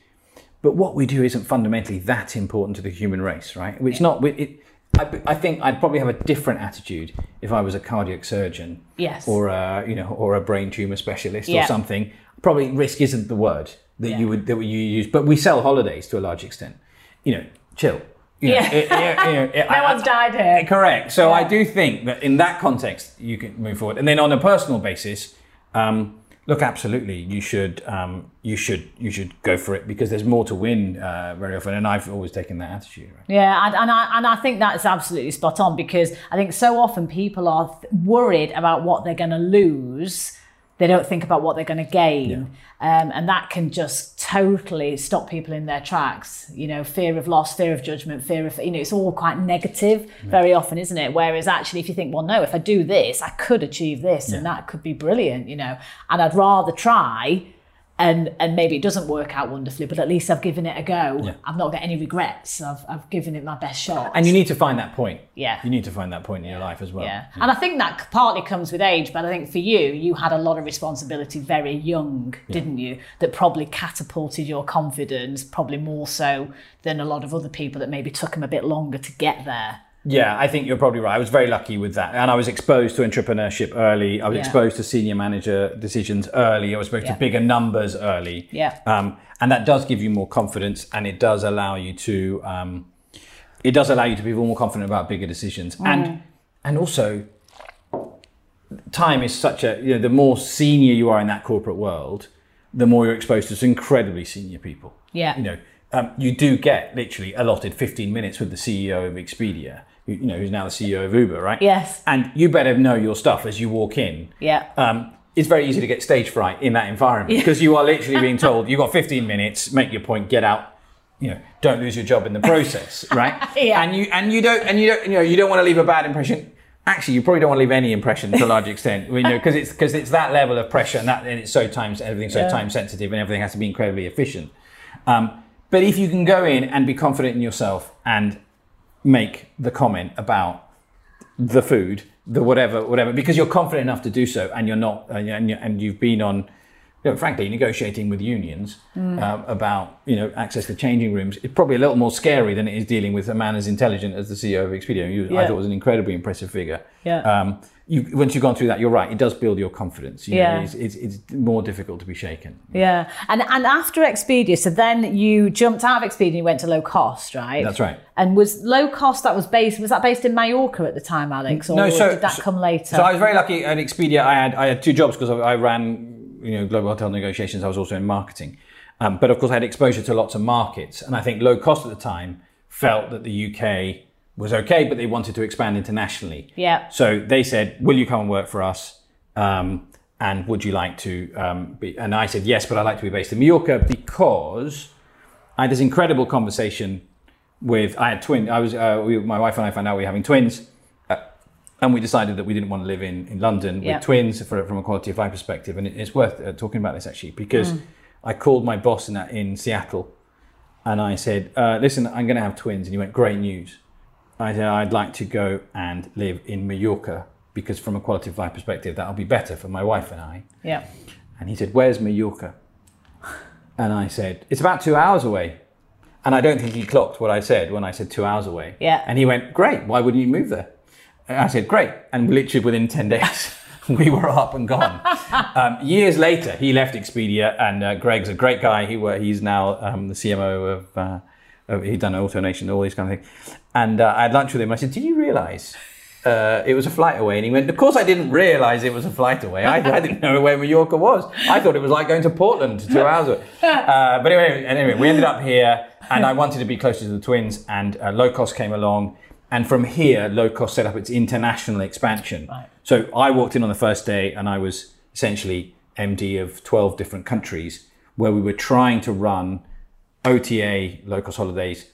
But what we do isn't fundamentally that important to the human race, right? It's not. It, I, I think I'd probably have a different attitude if I was a cardiac surgeon, Yes. or a you know, or a brain tumor specialist Yeah. or something. Probably risk isn't the word that Yeah. you would that you use. But we sell holidays to a large extent. You know, chill. You know, Yeah. it- it- it- *laughs* No I- one's died here. Correct. So I do think that in that context you can move forward, and then on a personal basis, um, look, absolutely, you should um, you should you should go for it because there's more to win uh, very often, and I've always taken that attitude. Right? Yeah, and, and I and I think that's absolutely spot on because I think so often people are worried about what they're going to lose. They don't think about what they're going to gain, um, and that can just totally stop people in their tracks. You know, fear of loss, fear of judgment, fear of you know, it's all quite negative very often, isn't it? Whereas actually, if you think, well, no, if I do this, I could achieve this, and that could be brilliant, you know, and I'd rather try and and maybe it doesn't work out wonderfully, but at least I've given it a go. Yeah. I've not got any regrets. I've I've given it my best shot. And you need to find that point. Yeah. You need to find that point in your life as well. yeah. and I think that partly comes with age, but I think for you, you had a lot of responsibility very young, didn't you? That probably catapulted your confidence, probably more so than a lot of other people that maybe took them a bit longer to get there. Yeah, I think you're probably right. I was very lucky with that. And I was exposed to entrepreneurship early. I was Yeah. exposed to senior manager decisions early. I was exposed Yeah. to bigger numbers early. Yeah. Um, and that does give you more confidence and it does allow you to um, it does allow you to be more confident about bigger decisions. Mm. And and also time is such a you know, the more senior you are in that corporate world, the more you're exposed to some incredibly senior people. Yeah. You know, um, you do get literally allotted 15 minutes with the CEO of Expedia, you know, who's now the CEO of Uber, right? Yes. And you better know your stuff as you walk in. Yeah. Um, it's very easy to get stage fright in that environment because you are literally being *laughs* told you've got 15 minutes, make your point, get out. You know, don't lose your job in the process, *laughs* right? Yeah. And you and you don't and you don't you know you don't want to leave a bad impression. Actually, you probably don't want to leave any impression to a large extent, you know, because it's because it's that level of pressure and that and it's so time everything's so Yeah. time sensitive and everything has to be incredibly efficient. Um, But if you can go in and be confident in yourself and make the comment about the food, the whatever, whatever, because you're confident enough to do so, and you're not, uh, and, you- and you've been on, you know, frankly, negotiating with unions um, about you know access to changing rooms. is probably a little more scary than it is dealing with a man as intelligent as the CEO of Expedia. You, I Yeah. thought was an incredibly impressive figure. Yeah. Um, you, once you've gone through that, you're right. It does build your confidence. You know, Yeah. it's, it's, it's more difficult to be shaken. Yeah, and and after Expedia, so then you jumped out of Expedia and you went to low cost, right? That's right. And was low cost that was based was that based in Mallorca at the time, Alex, or did that come later? So I was very lucky at Expedia. I had I had two jobs because I, I ran you know global hotel negotiations. I was also in marketing, um, but of course I had exposure to lots of markets. And I think low cost at the time felt that the UK was okay, but they wanted to expand internationally. Yeah. So they said, "Will you come and work for us?" Um, and would you like to um, be? And I said yes, but I'd like to be based in Mallorca because I had this incredible conversation with I had twin. I was uh, we, my wife and I found out we were having twins, and we decided that we didn't want to live in, in London Yeah. with twins for, from a quality of life perspective. And it, it's worth uh, talking about this actually because I called my boss in in Seattle, and I said, uh, "Listen, I'm going to have twins," and he went, "Great news." I said, "I'd like to go and live in Mallorca." Because from a quality of life perspective, that'll be better for my wife and I. yeah, And he said, Where's Mallorca? And I said, It's about two hours away. And I don't think he clocked what I said when I said two hours away. Yeah. And he went, Great, why wouldn't you move there? And I said, Great. And literally within 10 days, *laughs* we were up and gone. *laughs* um, years later, he left Expedia, and uh, Greg's a great guy. He were, He's now um, the CMO of, uh, of he'd done AutoNation, all these kind of things. And uh, I had lunch with him. I said, Did you realize uh, it was a flight away. And he went, Of course, I didn't realize it was a flight away. I, I didn't know where Mallorca was. I thought it was like going to Portland two hours away. *laughs* Uh, but anyway, anyway, we ended up here, and I wanted to be closer to the twins, and uh, low cost came along. And from here, low cost set up its international expansion. Right. So I walked in on the first day, and I was essentially MD of 12 different countries where we were trying to run OTA, low cost holidays,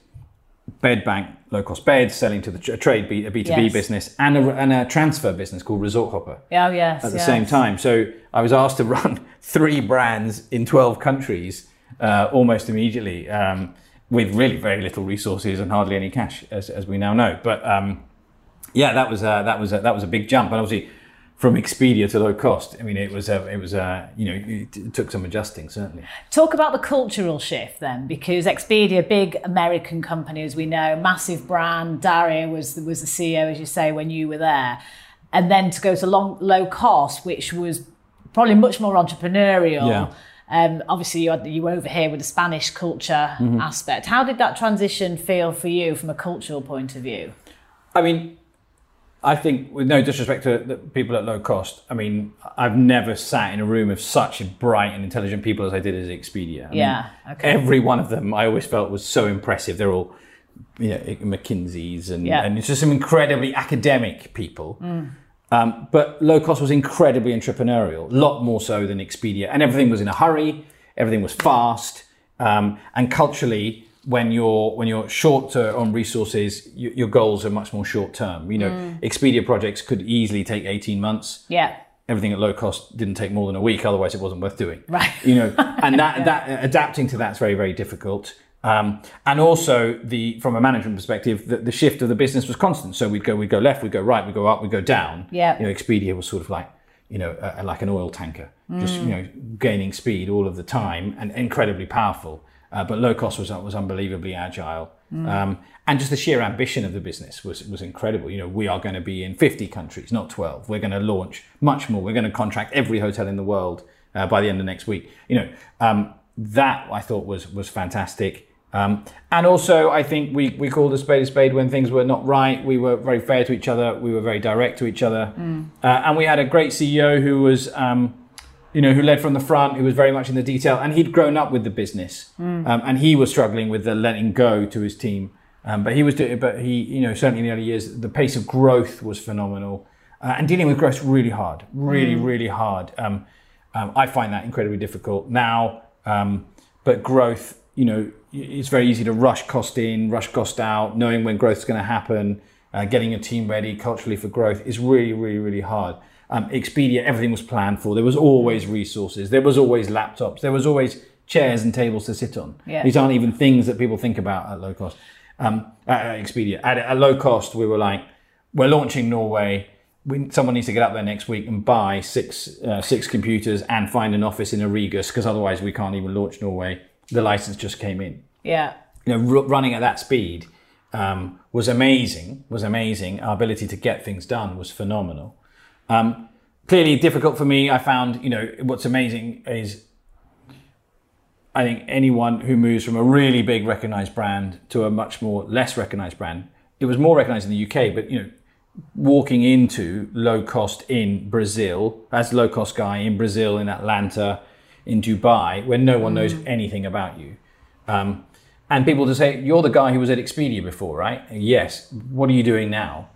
bed bank, low cost beds, selling to the tr- trade, B, a B2B Yes. business, and a, and a transfer business called Resort Hoppa oh, yes, at the yes. same time. So I was asked to *laughs* run three brands in 12 countries uh, almost immediately um, with really very little resources and hardly any cash, as, as we now know. But um, yeah, that was uh, that was a, that was a big jump, and obviously from Expedia to low cost. I mean, it was a, it was a, you know it, took some adjusting certainly. Talk about the cultural shift then, because Expedia, big American company, as we know, massive brand. Dara was was the CEO, as you say, when you were there, and then to go to long, low cost, which was probably much more entrepreneurial. Yeah. Um, obviously, you, had, you were over here with the Spanish culture Mm-hmm. aspect. How did that transition feel for you from a cultural point of view? I mean, I think, with no disrespect to the people at low cost, I mean, I've never sat in a room of such bright and intelligent people as I did as Expedia. I mean, Yeah, okay. Every one of them, I always felt was so impressive. They're all, you know, McKinsey's and, Yeah. and it's just some incredibly academic people. Um, but low cost was incredibly entrepreneurial, a lot more so than Expedia. And everything was in a hurry, everything was fast. Um, and culturally, when you're when you're short uh, on resources, your goals are much more short term. You know, Expedia projects could easily take 18 months Yeah. everything at low cost didn't take more than a week otherwise it wasn't worth doing Right. you know and *laughs* that that adapting to that's very very difficult um, and also the from a management perspective the, the shift of the business was constant so we'd go we'd go left we'd go right we'd go up we'd go down Yeah. you know expedia was sort of like you know uh, like an oil tanker just you know gaining speed all of the time and incredibly powerful uh, but low cost was was unbelievably agile um, and just the sheer ambition of the business was was incredible. You know, we are going to be in 50 countries, not 12. We're going to launch much more. We're going to contract every hotel in the world uh, by the end of next week. You know, um, that I thought was was fantastic. Um, and also, I think we we called a spade a spade when things were not right. We were very fair to each other. We were very direct to each other, uh, and we had a great CEO who was. Um, you know, who led from the front, who was very much in the detail, and he'd grown up with the business, um, and he was struggling with the letting go to his team. Um, but he was doing, but he, you know, certainly in the early years, the pace of growth was phenomenal, uh, and dealing with growth really hard, really, really hard. Um, um, I find that incredibly difficult now. Um, but growth, you know, it's very easy to rush cost in, rush cost out, knowing when growth is going to happen, uh, getting a team ready culturally for growth is really, really, really hard. Um, Expedia, everything was planned for. There was always resources. There was always laptops. There was always chairs and tables to sit on. Yeah. These aren't even things that people think about at low cost. Um, at at Expedia, at, at low cost, we were like, we're launching Norway. We, someone needs to get up there next week and buy six uh, six computers and find an office in Arigus because otherwise we can't even launch Norway. The license just came in Yeah. you know, r- running at that speed um, was amazing. Was amazing. Our ability to get things done was phenomenal. Um, clearly difficult for me. I found, you know, what's amazing is I think anyone who moves from a really big recognized brand to a much more less recognized brand, it was more recognized in the UK, but you know, walking into low cost in Brazil as low cost guy in Brazil, in Atlanta, in Dubai, where no one knows anything about you. Um, and people to say, you're the guy who was at Expedia before, right? Yes. What are you doing now?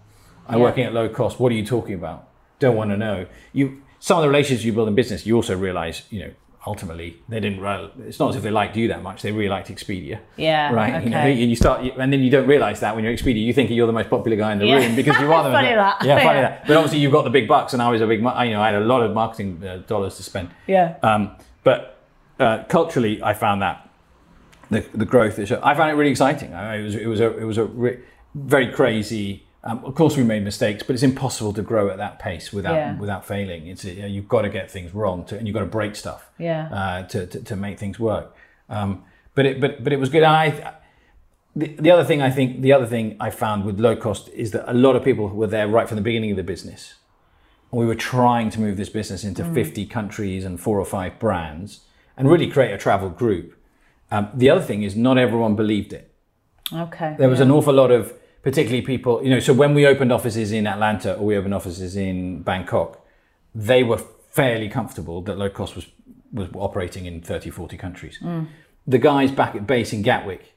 I'm working at low cost. What are you talking about? Don't want to know. You some of the relationships you build in business, you also realize, you know, ultimately they didn't. re- It's not as if they liked you that much. They really liked Expedia. Yeah, Right. You know, okay. and you start, and then you don't realize that when you're Expedia, you think you're the most popular guy in the Yeah. room because you *laughs* are the Funny that. Yeah, funny *laughs* Yeah. that. But obviously you've got the big bucks, and I was a big, you know, I had a lot of marketing uh, dollars to spend. Yeah. Um, but uh, culturally, I found that the, the growth. Is, I found it really exciting. I, it was it was a it was a re- very crazy. Um, of course, we made mistakes, but it's impossible to grow at that pace without Yeah. without failing. It's you know, you've got to get things wrong, to, and you've got to break stuff Yeah. uh, to, to to make things work. Um, but it but but it was good. And I the, the other thing I think the other thing I found with low cost is that a lot of people were there right from the beginning of the business. We were trying to move this business into 50 countries and four or five brands and really create a travel group. Um, the other thing is not everyone believed it. Okay. There was an awful lot of, particularly people, you know, so when we opened offices in Atlanta or we opened offices in Bangkok, they were fairly comfortable that low cost was, was operating in 30, 40 countries. The guys back at base in Gatwick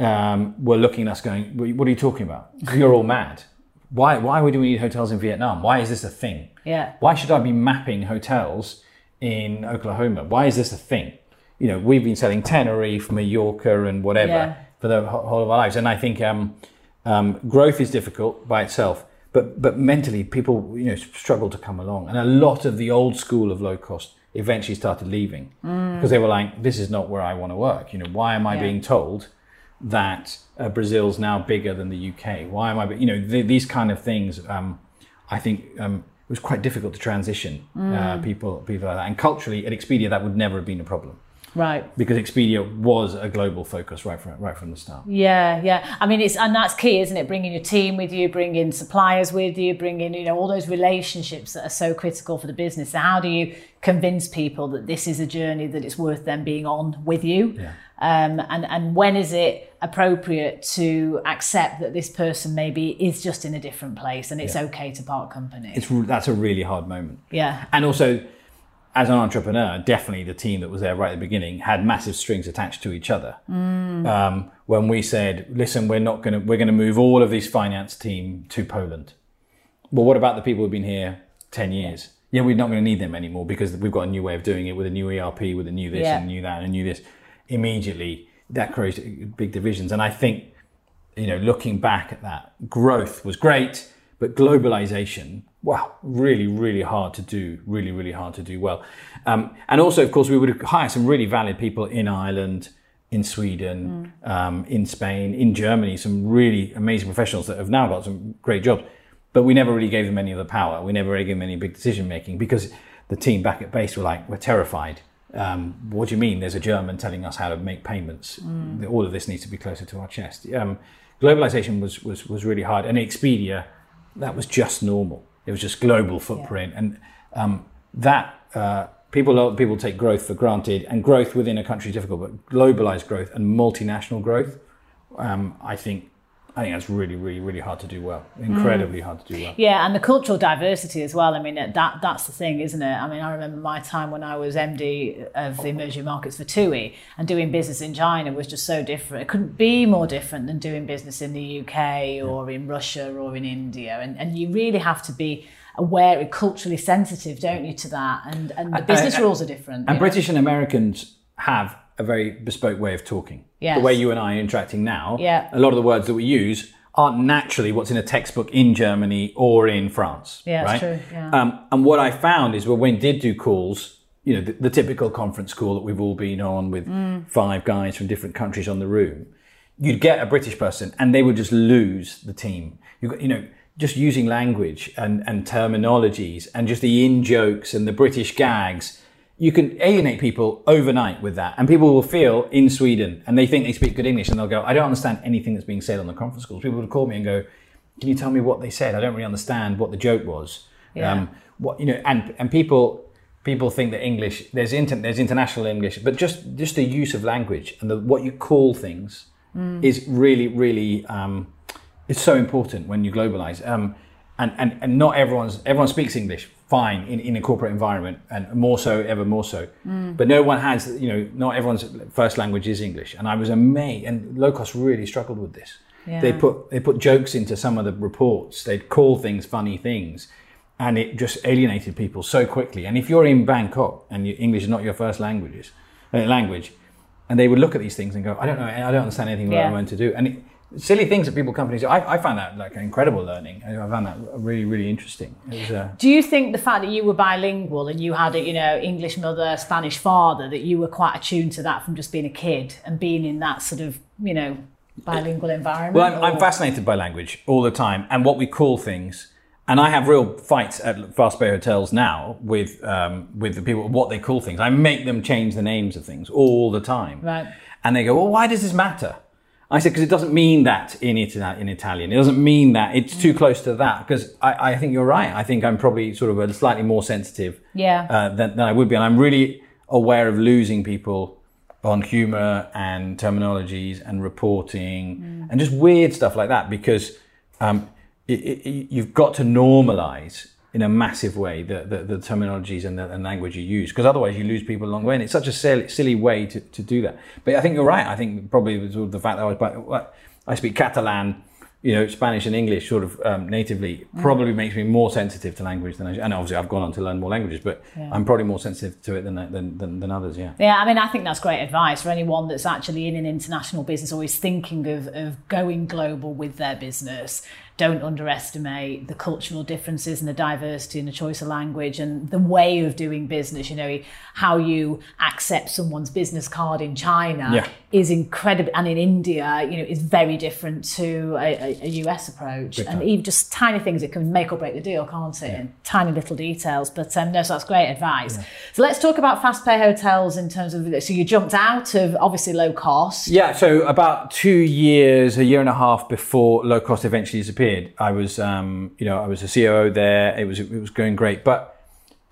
um, were looking at us going, what are you talking about? You're all mad. Why, why would we need hotels in Vietnam? Why is this a thing? Yeah. Why should I be mapping hotels in Oklahoma? Why is this a thing? You know, we've been selling Tenerife, Mallorca, and whatever Yeah. for the whole of our lives. And I think um, um, growth is difficult by itself, but but mentally, people you know struggle to come along. And a lot of the old school of low cost eventually started leaving because they were like, "This is not where I want to work." You know, why am I Yeah. being told that uh, Brazil's now bigger than the UK? Why am I? You know, th- these kind of things. Um, I think um, it was quite difficult to transition uh, people people like that. And culturally, at Expedia, that would never have been a problem Right. because Expedia was a global focus right from right from the start. Yeah, yeah. I mean, it's and that's key, isn't it? Bringing your team with you, bringing suppliers with you, bringing you know all those relationships that are so critical for the business. So how do you convince people that this is a journey that it's worth them being on with you? Yeah. Um, and and when is it appropriate to accept that this person maybe is just in a different place and it's okay to part company? It's that's a really hard moment. yeah, And also, as an entrepreneur, definitely the team that was there right at the beginning had massive strings attached to each other. Um, when we said, "Listen, we're not going to we're going to move all of these finance team to Poland." Well, what about the people who've been here ten years? Yeah, we're not going to need them anymore because we've got a new way of doing it with a new ERP, with a new this Yeah. and a new that and a new this. Immediately, that creates big divisions. And I think you know, looking back at that, growth was great, but globalization, wow, really, really hard to do, really, really hard to do well. Um, and also, of course, we would hire some really valid people in Ireland, in Sweden, um, in Spain, in Germany, some really amazing professionals that have now got some great jobs. But we never really gave them any of the power. We never really gave them any big decision making because the team back at base were like, we're terrified. Um, what do you mean? There's a German telling us how to make payments. All of this needs to be closer to our chest. Um, globalization was, was, was really hard. And Expedia, that was just normal. It was just global footprint. And um, that, uh, people, a lot of people take growth for granted, and growth within a country is difficult, but globalized growth and multinational growth, um, I think. I think that's really, really, really hard to do well. Incredibly mm. hard to do well. Yeah, and the cultural diversity as well. I mean, that that's the thing, isn't it? I mean, I remember my time when I was MD of the emerging markets for TUI, and doing business in China was just so different. It couldn't be more different than doing business in the UK or in Russia or in India. And and you really have to be aware, culturally sensitive, don't you, to that? And and the business and- rules are different. And you know? British and Americans have a very bespoke way of talking. Yes. The way you and I are interacting now, Yeah. a lot of the words that we use aren't naturally what's in a textbook in Germany or in France. Yeah, right? true, yeah. Um, and what I found is when we did do calls you know, the, the typical conference call that we've all been on with five guys from different countries on the room, you'd get a British person and they would just lose the team. You got, you know, just using language and, and terminologies and just the in jokes and the British gags, you can alienate people overnight with that. And people will feel in Sweden and they think they speak good English and they'll go, I don't understand anything that's being said on the conference calls. People would call me and go, Can you tell me what they said? I don't really understand what the joke was. Yeah. Um, what you know, and and people people think that English there's inter, there's international English, but just just the use of language and the, what you call things is really really um, it's so important when you globalize. Um, and, and, and not everyone's everyone speaks English fine in, in a corporate environment and more so ever more so. But no one has you know not everyone's first language is English. And I was amazed and low cost really struggled with this. They put they put jokes into some of the reports. They'd call things funny things and it just alienated people so quickly. And if you're in Bangkok and your English is not your first languages uh, language and they would look at these things and go I don't know I don't understand anything what Yeah. I'm meant to do. And it, silly things that people companies I, I found that like an incredible learning I found that really really interesting was, uh, Do you think the fact that you were bilingual and you had a you know English mother, Spanish father, that you were quite attuned to that from just being a kid and being in that sort of you know bilingual environment? Well, I'm, I'm fascinated by language all the time and what we call things. And I have real fights at Fast Pay hotels now with um, with the people what they call things. I make them change the names of things all the time. Right. And they go, "Well, why does this matter?" I said, "Because it doesn't mean that in Ita- in Italian. It doesn't mean that. It's too close to that." Because I, I think you're right. I think I'm probably sort of a slightly more sensitive Yeah. uh, than, than I would be. And I'm really aware of losing people on humor and terminologies and reporting and just weird stuff like that because um, it, it, you've got to normalize in a massive way the, the, the terminologies and the and language you use because otherwise you lose people along the way and it's such a silly, silly way to, to do that but I think you're right I think probably it was sort of the fact that I was I speak Catalan you know, Spanish and English sort of um, natively probably makes me more sensitive to language than I and obviously I've gone on to learn more languages, but I'm probably more sensitive to it than, than, than, than others, yeah. Yeah, I mean, I think that's great advice for anyone that's actually in an international business always thinking of, of going global with their business. Don't underestimate the cultural differences and the diversity and the choice of language and the way of doing business. You know, how you accept someone's business card in China Yeah. is incredible, and in India, you know, is very different to a, a, US approach. And even just tiny things, it can make or break the deal, can't it? In tiny little details. But um, no, so that's great advice. So let's talk about fast pay hotels in terms of. So you jumped out of obviously low cost. Yeah, so about two years, a year and a half before low cost eventually disappeared, I was, um, you know, I was a COO there. It was it was going great, but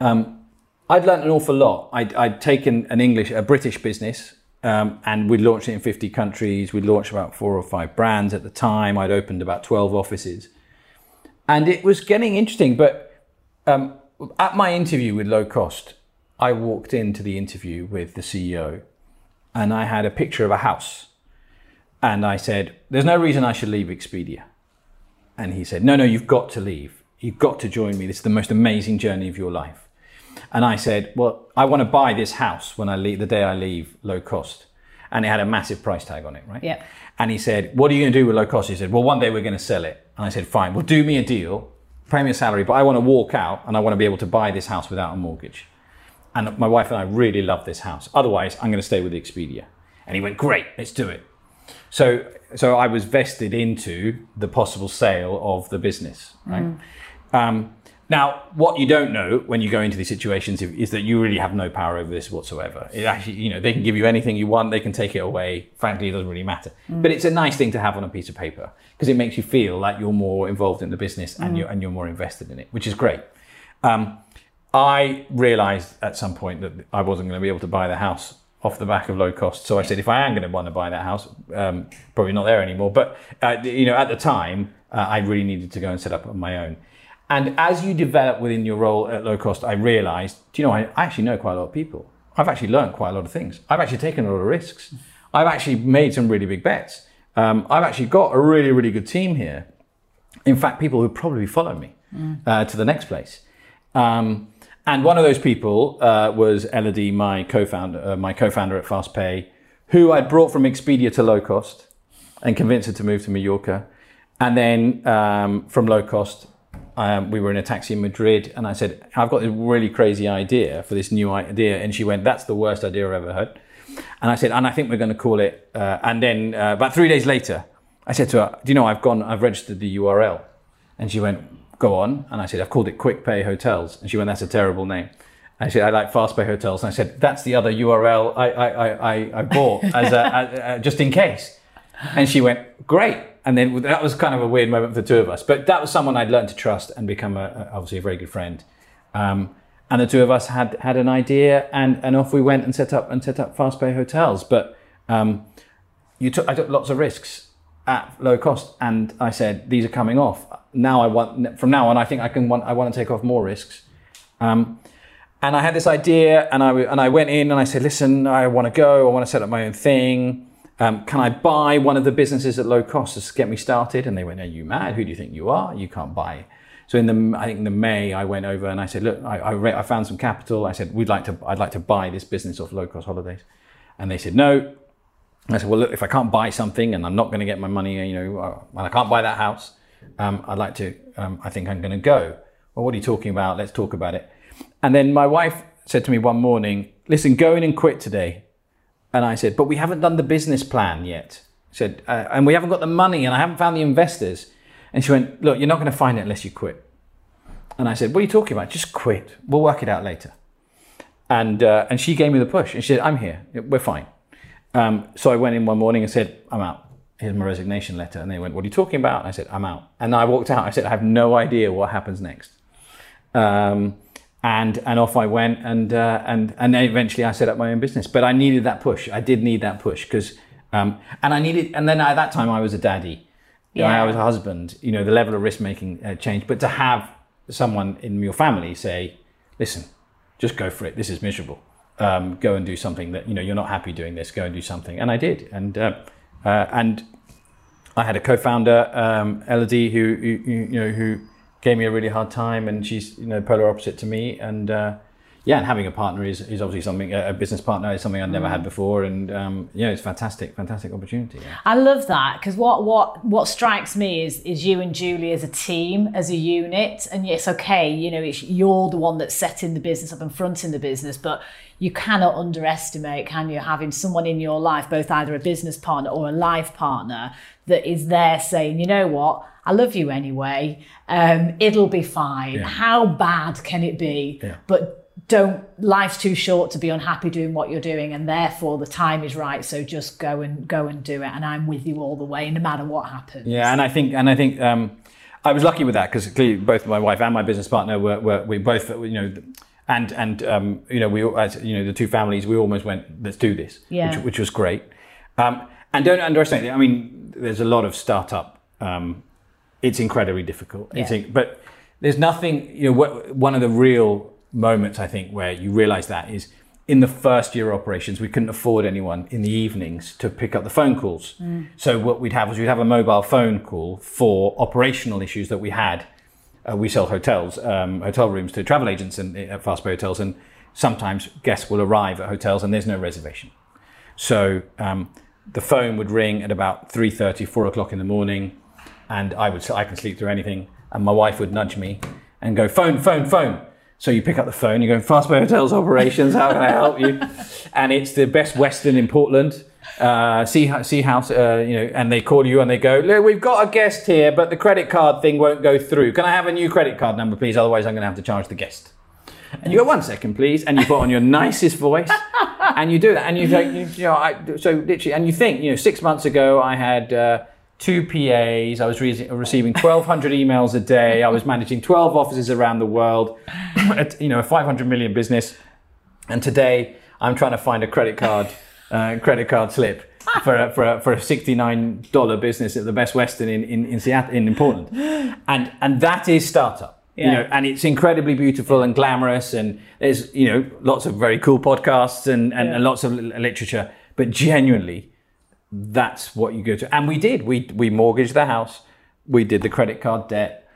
um, I'd learned an awful lot. I'd, I'd taken an English, a British business, um, and we'd launched it in 50 countries. We'd launched about four or five brands at the time. I'd opened about 12 offices, and it was getting interesting. But um, at my interview with low cost, I walked into the interview with the CEO, and I had a picture of a house. And I said, There's no reason I should leave Expedia. And he said, No, no, you've got to leave. You've got to join me. This is the most amazing journey of your life. And I said, Well, I want to buy this house when I leave, the day I leave low cost. And it had a massive price tag on it, right? Yeah. And he said, What are you going to do with low cost? He said, Well, one day we're going to sell it. And I said, Fine, well, do me a deal, pay me a salary, but I want to walk out and I want to be able to buy this house without a mortgage. And my wife and I really love this house. Otherwise, I'm going to stay with Expedia. And he went, Great, let's do it. So, so I was vested into the possible sale of the business, right? Um, now, what you don't know when you go into these situations is, is that you really have no power over this whatsoever. It actually, you know, they can give you anything you want, they can take it away. Frankly, it doesn't really matter. But it's a nice thing to have on a piece of paper because it makes you feel like you're more involved in the business and you're and you're more invested in it, which is great. Um, I realised at some point that I wasn't going to be able to buy the house off the back of low cost. So I said, if I am going to want to buy that house, um, probably not there anymore. But uh, you know, at the time, uh, I really needed to go and set up on my own. And as you develop within your role at low cost, I realised, do you know, I, I actually know quite a lot of people. I've actually learned quite a lot of things. I've actually taken a lot of risks. I've actually made some really big bets. Um, I've actually got a really, really good team here. In fact, people who probably follow me uh, to the next place. Um, and one of those people uh, was Elodie, my co-founder, uh, my co-founder at FastPay, who I'd brought from Expedia to low cost and convinced her to move to Mallorca. And then um, from low cost, um, we were in a taxi in Madrid, and I said, "I've got this really crazy idea for this new idea," and she went, "That's the worst idea I've ever heard." And I said, "And I think we're going to call it." Uh, and then uh, about three days later, I said to her, "Do you know I've gone? I've registered the URL," and she went, "Go on." And I said, "I've called it Quick Pay Hotels," and she went, "That's a terrible name." And she said, "I like Fast Pay Hotels," and I said, "That's the other URL I I, I, I- bought as a, *laughs* a, a, just in case." And she went, "Great." And then that was kind of a weird moment for the two of us, but that was someone I'd learned to trust and become a- obviously a very good friend. Um, and the two of us had had an idea, and, and off we went and set up and set up Fast Pay Hotels. But um, you took I took lots of risks at low cost, and I said these are coming off. Now I want from now on, I think I can want I want to take off more risks. Um, and I had this idea, and I and I went in and I said, listen, I want to go. I want to set up my own thing. Um, can I buy one of the businesses at low cost to get me started? And they went, are you mad? Who do you think you are? You can't buy. So in the I think in the May I went over and I said, look, I I, re- I found some capital. I said we'd like to I'd like to buy this business off low cost holidays, and they said no. I said, well, look, if I can't buy something and I'm not going to get my money, you know, uh, and I can't buy that house, um, I'd like to, um, I think I'm going to go. Well, what are you talking about? Let's talk about it. And then my wife said to me one morning, listen, go in and quit today. And I said, but we haven't done the business plan yet. She said, uh, and we haven't got the money and I haven't found the investors. And she went, look, you're not going to find it unless you quit. And I said, what are you talking about? Just quit. We'll work it out later. And, uh, and she gave me the push and she said, I'm here. We're fine. Um, so I went in one morning and said, I'm out. Here's my resignation letter. And they went, What are you talking about? And I said, I'm out. And I walked out. I said, I have no idea what happens next. Um, and and off I went, and uh, and and then eventually I set up my own business. But I needed that push. I did need that push because, um, and I needed. And then at that time I was a daddy. You know, Yeah. I was a husband. You know, the level of risk making uh, changed. But to have someone in your family say, "Listen, just go for it. This is miserable. Um, go and do something that you know you're not happy doing this. Go and do something." And I did. And uh, uh, and I had a co-founder, um, Elodie, who, who you know who gave me a really hard time, and she's you know polar opposite to me. And uh, yeah, and having a partner is, is obviously something. A business partner is something I'd never had before, and um, yeah, it's fantastic, fantastic opportunity. Yeah. I love that because what what what strikes me is is you and Julie as a team, as a unit, and it's okay. You know, it's you're the one that's setting the business up and fronting the business, but you cannot underestimate, can you, having someone in your life, both either a business partner or a life partner, that is there saying, you know what, I love you anyway. Um, it'll be fine. How bad can it be? Yeah. But don't life's too short to be unhappy doing what you're doing and therefore the time is right so just go and go and do it and i'm with you all the way no matter what happens Yeah, and I think and I think um, I was lucky with that because clearly both my wife and my business partner were, were we both you know and and um, you know we all- as you know the two families we almost went let's do this Yeah. which, which was great um, and don't underestimate it. I mean there's a lot of startup um, it's incredibly difficult Yeah. in- but there's nothing you know what, one of the real moments I think where you realize that is in the first year of operations, we couldn't afford anyone in the evenings to pick up the phone calls. So what we'd have was we'd have a mobile phone call for operational issues that we had. Uh, we sell hotels, um, hotel rooms to travel agents and at fast pay hotels, and sometimes guests will arrive at hotels and there's no reservation. So um, the phone would ring at about 3.30, 4 o'clock in the morning, and I would I can sleep through anything, and my wife would nudge me and go phone, phone, phone. So you pick up the phone, you go Fast Pay Hotels operations. How can I help you? And it's the Best Western in Portland. Uh, see, see house, uh, you know, and they call you and they go, Look, we've got a guest here, but the credit card thing won't go through. Can I have a new credit card number, please? Otherwise, I'm going to have to charge the guest. And you go, one second, please. And you put on your nicest voice and you do that. And you think, you, you know, I, so literally, and you think, you know, six months ago I had uh, two PAs, I was re- receiving 1,200 emails a day, I was managing 12 offices around the world, *clears throat* at, you know, a 500 million business. And today I'm trying to find a credit card, uh, credit card slip. For a, for, a, for a $69 business at the Best Western in, in, in Seattle, in Portland. And, and that is startup you know, and it's incredibly beautiful and glamorous, and there's you know lots of very cool podcasts and and, and lots of literature. But genuinely, that's what you go to. And we did. We we mortgaged the house. We did the credit card debt.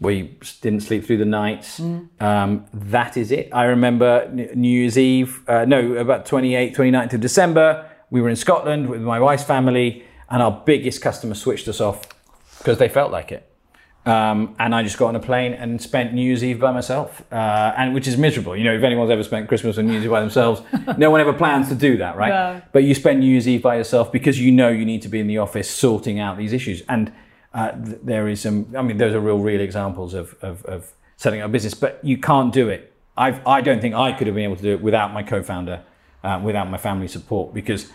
We didn't sleep through the nights. Um, that is it. I remember New Year's Eve, uh, no, about 28th, 29th of December. We were in Scotland with my wife's family, and our biggest customer switched us off because they felt like it. Um, and I just got on a plane and spent New Year's Eve by myself, uh, and which is miserable. You know, if anyone's ever spent Christmas or New Year's Eve by themselves, *laughs* no one ever plans to do that, right? No. But you spend New Year's Eve by yourself because you know you need to be in the office sorting out these issues. And uh, th- there is some, I mean, those are real, real examples of, of, of setting up a business, but you can't do it. I've, I don't think I could have been able to do it without my co-founder, uh, without my family support, because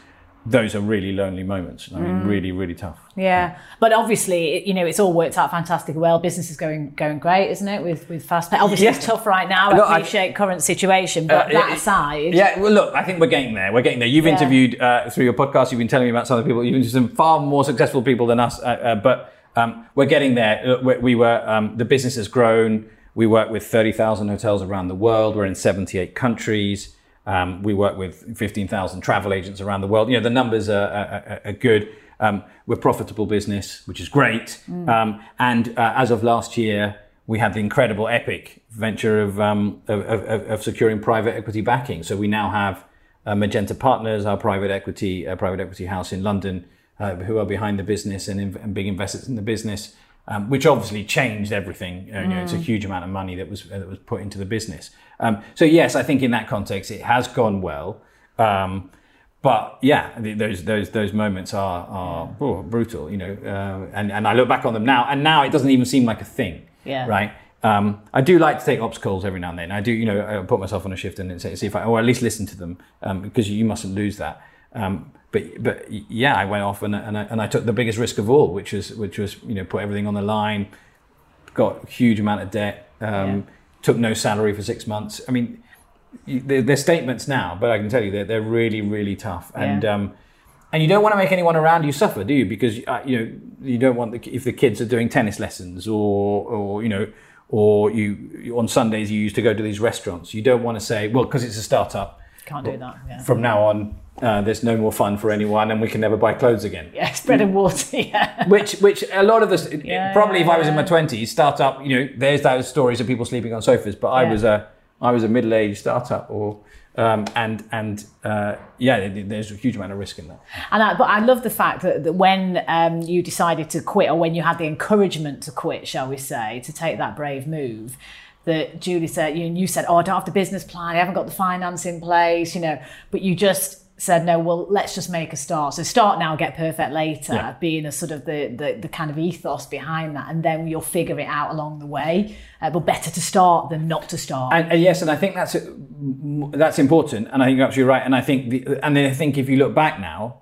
those are really lonely moments. I mean, really, really tough. Yeah, but obviously, you know, it's all worked out fantastically well. Business is going going great, isn't it? With with fast pay. Obviously, it's tough right now. Look, I I- appreciate current situation, but Uh, that aside, Yeah, well, look, I think we're getting there. We're getting there. You've Yeah. interviewed uh, through your podcast. You've been telling me about some of the people. You've interviewed some far more successful people than us. Uh, uh, but um, we're getting there. We, we were um, the business has grown. We work with thirty thousand hotels around the world. We're in seventy-eight countries. Um, we work with fifteen thousand travel agents around the world. You know, the numbers are, are, are- good. Um, we're a profitable business, which is great. Um, and uh, as of last year, we had the incredible epic venture of, um, of, of, of securing private equity backing. So we now have uh, Magenta Partners, our private equity uh, private equity house in London, uh, who are behind the business and, and big investors in the business, um, which obviously changed everything. You know, it's a huge amount of money that was that was put into the business. Um, so yes, I think in that context it has gone well. Um, but yeah, th- those those those moments are are oh, brutal, you know. Uh, and and I look back on them now, and now it doesn't even seem like a thing, Yeah. right? Um, I do like to take ops calls every now and then. I do, you know, I put myself on a shift and say, see if I, or at least listen to them, um, because you mustn't lose that. Um, but but yeah, I went off and and I, and I took the biggest risk of all, which was which was you know put everything on the line, got a huge amount of debt, um, Yeah. took no salary for six months. I mean, they're, they're statements now, but I can tell you they're, they're really, really tough. And Yeah. um, and you don't want to make anyone around you suffer, do you? Because uh, you know you don't want the, if the kids are doing tennis lessons or or you know or you you- on Sundays you used to go to these restaurants. You don't want to say, well, because it's a startup. can't do that. Yeah. From now on, uh, there's no more fun for anyone, and we can never buy clothes again. Yeah, bread and water. *laughs* Yeah. Which, which a lot of us, Yeah, probably if I was in my twenties, startup, you know, there's those stories of people sleeping on sofas. But I was a, I was a middle-aged startup, or, um, and and uh, yeah, there's a huge amount of risk in that. And I, but I love the fact that, that when um, you decided to quit, or when you had the encouragement to quit, shall we say, to take that brave move, that Julie said, you, you said, "Oh, I don't have the business plan. I haven't got the finance in place," you know. But you just said, "No, well, let's just make a start." So start now, get perfect later, Yeah. being a sort of the, the the kind of ethos behind that, and then you'll figure it out along the way. Uh, but better to start than not to start. And, and yes, and I think that's that's important, and I think you're absolutely right. And I think, the, and then I think if you look back now,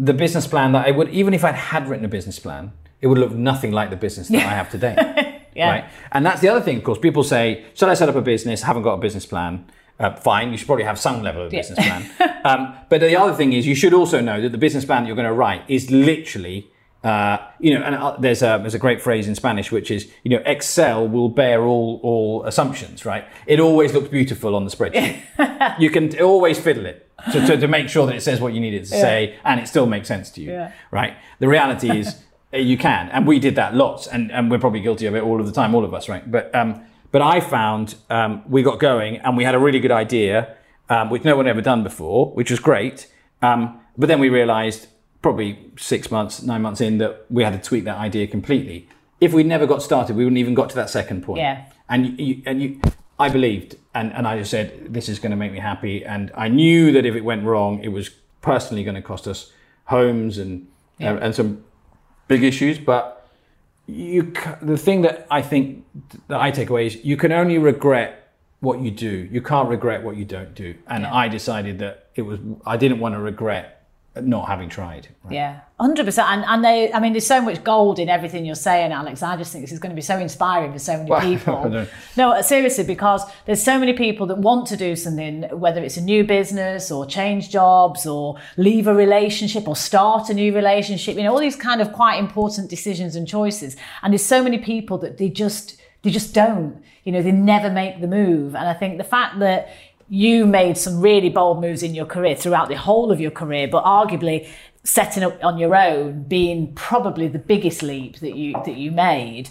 the business plan that I would, even if I had written a business plan, it would look nothing like the business that I have today. *laughs* Yeah. Right. And that's the other thing, of course. People say, "Should I set up a business? Haven't got a business plan." Uh, fine, you should probably have some level of business plan. *laughs* um, but the other thing is, you should also know that the business plan that you're going to write is literally, uh, you know, and uh, there's a there's a great phrase in Spanish which is, you know, Excel will bear all all assumptions, right? It always looks beautiful on the spreadsheet. *laughs* you can always fiddle it to, to, to make sure that it says what you need it to say, and it still makes sense to you, Yeah. right? The reality is. *laughs* Uh, You can, and we did that lots, and, and we're probably guilty of it all of the time, all of us, right? But um, but I found um, we got going, and we had a really good idea, um, which no one had ever done before, which was great. Um, but then we realised, probably six months, nine months in, that we had to tweak that idea completely. If we'd never got started, we wouldn't even got to that second point. Yeah. And you, and you, I believed, and, and I just said, this is going to make me happy. And I knew that if it went wrong, it was personally going to cost us homes and uh, and some big issues. But you, the thing that I think that I take away is you can only regret what you do. You can't regret what you don't do. And I decided that it was I didn't want to regret not having tried. right? Yeah, hundred percent. And and they, I mean, there's so much gold in everything you're saying, Alex. I just think this is going to be so inspiring for so many Well, *laughs* people. no, seriously, because there's so many people that want to do something, whether it's a new business or change jobs or leave a relationship or start a new relationship. You know, all these kind of quite important decisions and choices. And there's so many people that they just they just don't. You know, they never make the move. And I think the fact that you made some really bold moves in your career throughout the whole of your career, but arguably setting up on your own being probably the biggest leap that you that you made,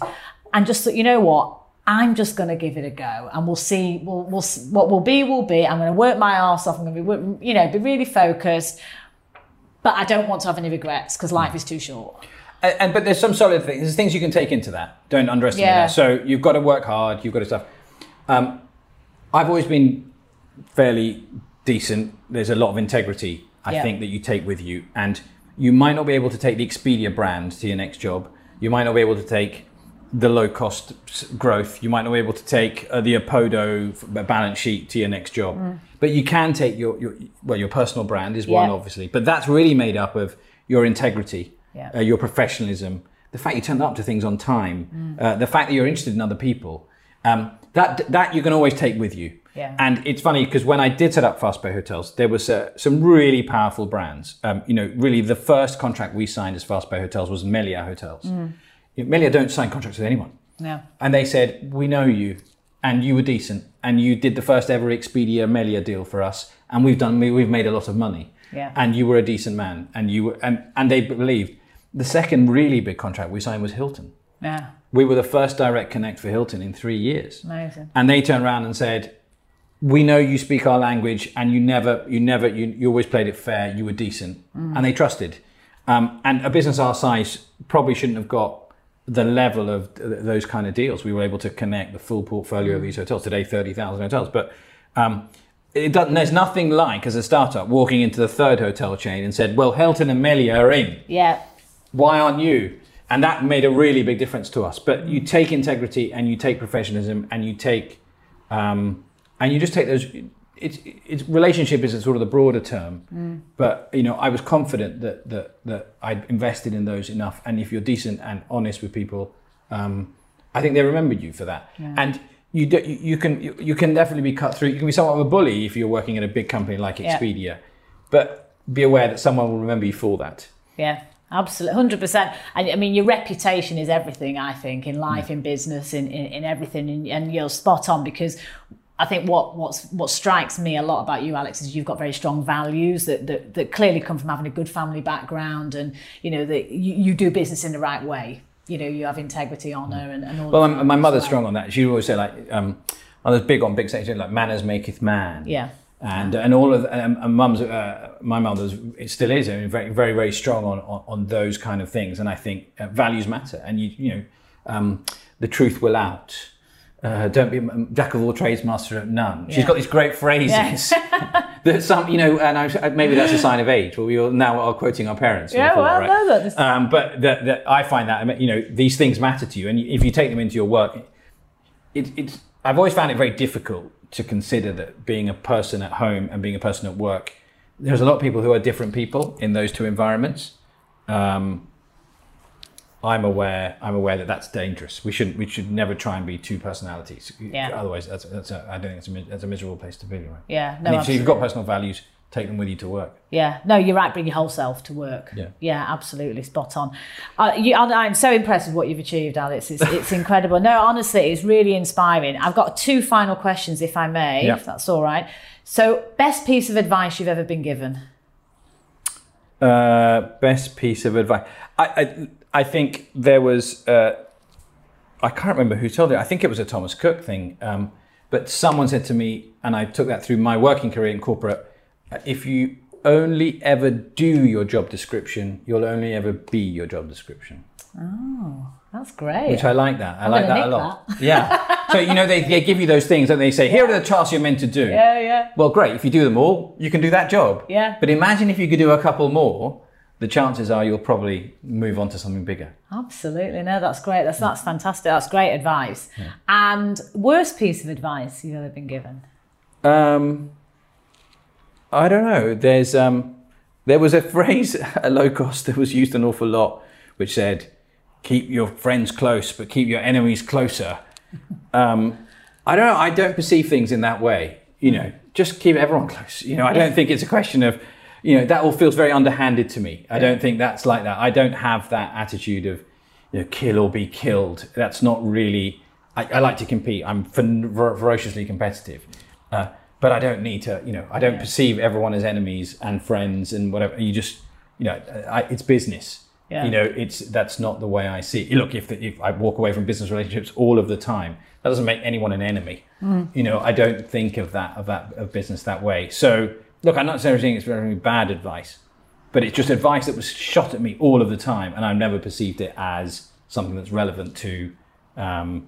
and just that you know what. I'm just going to give it a go, and we'll see. We'll, we'll s- what will be will be. I'm going to work my ass off. I'm going to be, you know, be really focused. But I don't want to have any regrets because life is too short. And, and but there's some solid things. There's things you can take into that. Don't underestimate Yeah. that. So you've got to work hard. You've got to stuff. Um, I've always been fairly decent. There's a lot of integrity. I Yeah. think that you take with you, and you might not be able to take the Expedia brand to your next job. You might not be able to take the low cost growth. You might not be able to take uh, the Opodo balance sheet to your next job. But you can take your, your well, your personal brand is one Yeah. obviously, but that's really made up of your integrity, Yeah. uh, your professionalism, the fact you turn up to things on time, uh, the fact that you're interested in other people. Um, that that you can always take with you. Yeah. And it's funny because when I did set up Fast Pay Hotels, there was uh, some really powerful brands. Um, you know, really the first contract we signed as Fast Pay Hotels was Melia Hotels. Melia don't sign contracts with anyone. No. And they said, We know you, and you were decent, and you did the first ever Expedia Melia deal for us, and we've done we've made a lot of money. Yeah. And you were a decent man, and you were, and, and they believed. The second really big contract we signed was Hilton. Yeah. We were the first direct connect for Hilton in three years. Amazing. And they turned around and said, "We know you speak our language, and you never, you never, you, you always played it fair. You were decent, and they trusted. Um, and a business our size probably shouldn't have got the level of th- those kind of deals. We were able to connect the full portfolio of these hotels today, thirty thousand hotels. But um, it doesn't, there's nothing like as a startup walking into the third hotel chain and said, "Well, Hilton and Melia are in." Yeah. why aren't you? And that made a really big difference to us. But you take integrity and you take professionalism and you take, um, and you just take those. It's, it's relationship is a sort of the broader term, but you know I was confident that that that I'd invested in those enough. And if you're decent and honest with people, um, I think they remembered you for that. And you, do, you can you, you can definitely be cut through. You can be somewhat of a bully if you're working at a big company like Yeah. Expedia, but be aware that someone will remember you for that. Yeah, absolutely, hundred percent. And I mean, your reputation is everything. I think in life, in business, in in, in everything, and, and you're spot on because. I think what what's what strikes me a lot about you, Alex, is you've got very strong values that that, that clearly come from having a good family background, and you know that you, you do business in the right way. You know, you have integrity, honour, and, and all. Well, my, mother's strong on that. She always say like, um, I was big on big section like manners maketh man. Yeah. And and all of um, and mum's uh, my mother's it still is I mean, very very very strong on, on on those kind of things. And I think uh, values matter. And you you know, um, the truth will out. Uh, don't be a jack of all trades, master of none. She's got these great phrases *laughs* that some, you know, and I, maybe that's a sign of age. But we all now are quoting our parents. Yeah, well, that, right? no, that's- Um, but that, that I find that you know these things matter to you, and if you take them into your work, it, it's. I've always found it very difficult to consider that being a person at home and being a person at work. There's a lot of people who are different people in those two environments. Um, I'm aware. I'm aware that that's dangerous. We shouldn't. We should never try and be two personalities. Yeah. Otherwise, that's, that's a, I don't think it's a, that's a miserable place to be. Right. Yeah, no, and if you've got personal values, take them with you to work. Yeah, no, you're right. Bring your whole self to work. Yeah. yeah, absolutely, spot on. Uh, you, I- I'm so impressed with what you've achieved, Alex. It's, it's *laughs* incredible. No, honestly, it's really inspiring. I've got two final questions, if I may, Yeah. if that's all right. So, best piece of advice you've ever been given? Uh, best piece of advice. I, I, I think there was. Uh, I can't remember who told it. I think it was a Thomas Cook thing. Um, but someone said to me, and I took that through my working career in corporate. If you only ever do your job description, you'll only ever be your job description. Oh, that's great. Which I like that. I I'm like that a lot. Yeah. so you know they, they give you those things and they say here are the tasks you're meant to do. yeah, yeah. Well, great. If you do them all, you can do that job. Yeah. But imagine if you could do a couple more. The chances are you'll probably move on to something bigger. Absolutely. No, that's great. That's that's fantastic. That's great advice. And worst piece of advice you've ever been given? Um, I don't know. There's um, there was a *laughs* phrase at low cost that was used an awful lot, which said, "Keep your friends close, but keep your enemies closer." um, I don't know. I don't perceive things in that way. You know, just keep everyone close. You know, I don't think it's a question of, you know, that all feels very underhanded to me. I don't think that's like that. I don't have that attitude of, you know, kill or be killed. That's not really. I, I like to compete. I'm fer- ferociously competitive, uh, but I don't need to. You know, I don't perceive everyone as enemies and friends and whatever. You just, you know, I, it's business. Yeah. You know, it's that's not the way I see it. Look, if the, if I walk away from business relationships all of the time, that doesn't make anyone an enemy. You know, I don't think of that of that of business that way. So, look, I'm not saying it's very bad advice, but it's just advice that was shot at me all of the time, and I've never perceived it as something that's relevant to um,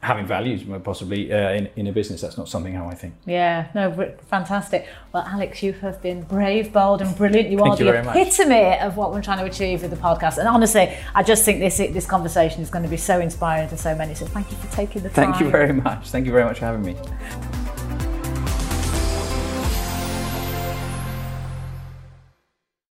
having values, possibly uh, in, in a business. That's not something how I think. Yeah, no, fantastic. Well, Alex, you have been brave, bold, and brilliant. You are you the very much. epitome of what we're trying to achieve with the podcast. And honestly, I just think this this conversation is going to be so inspiring to so many. So thank you for taking the time. Thank you very much. Thank you very much for having me.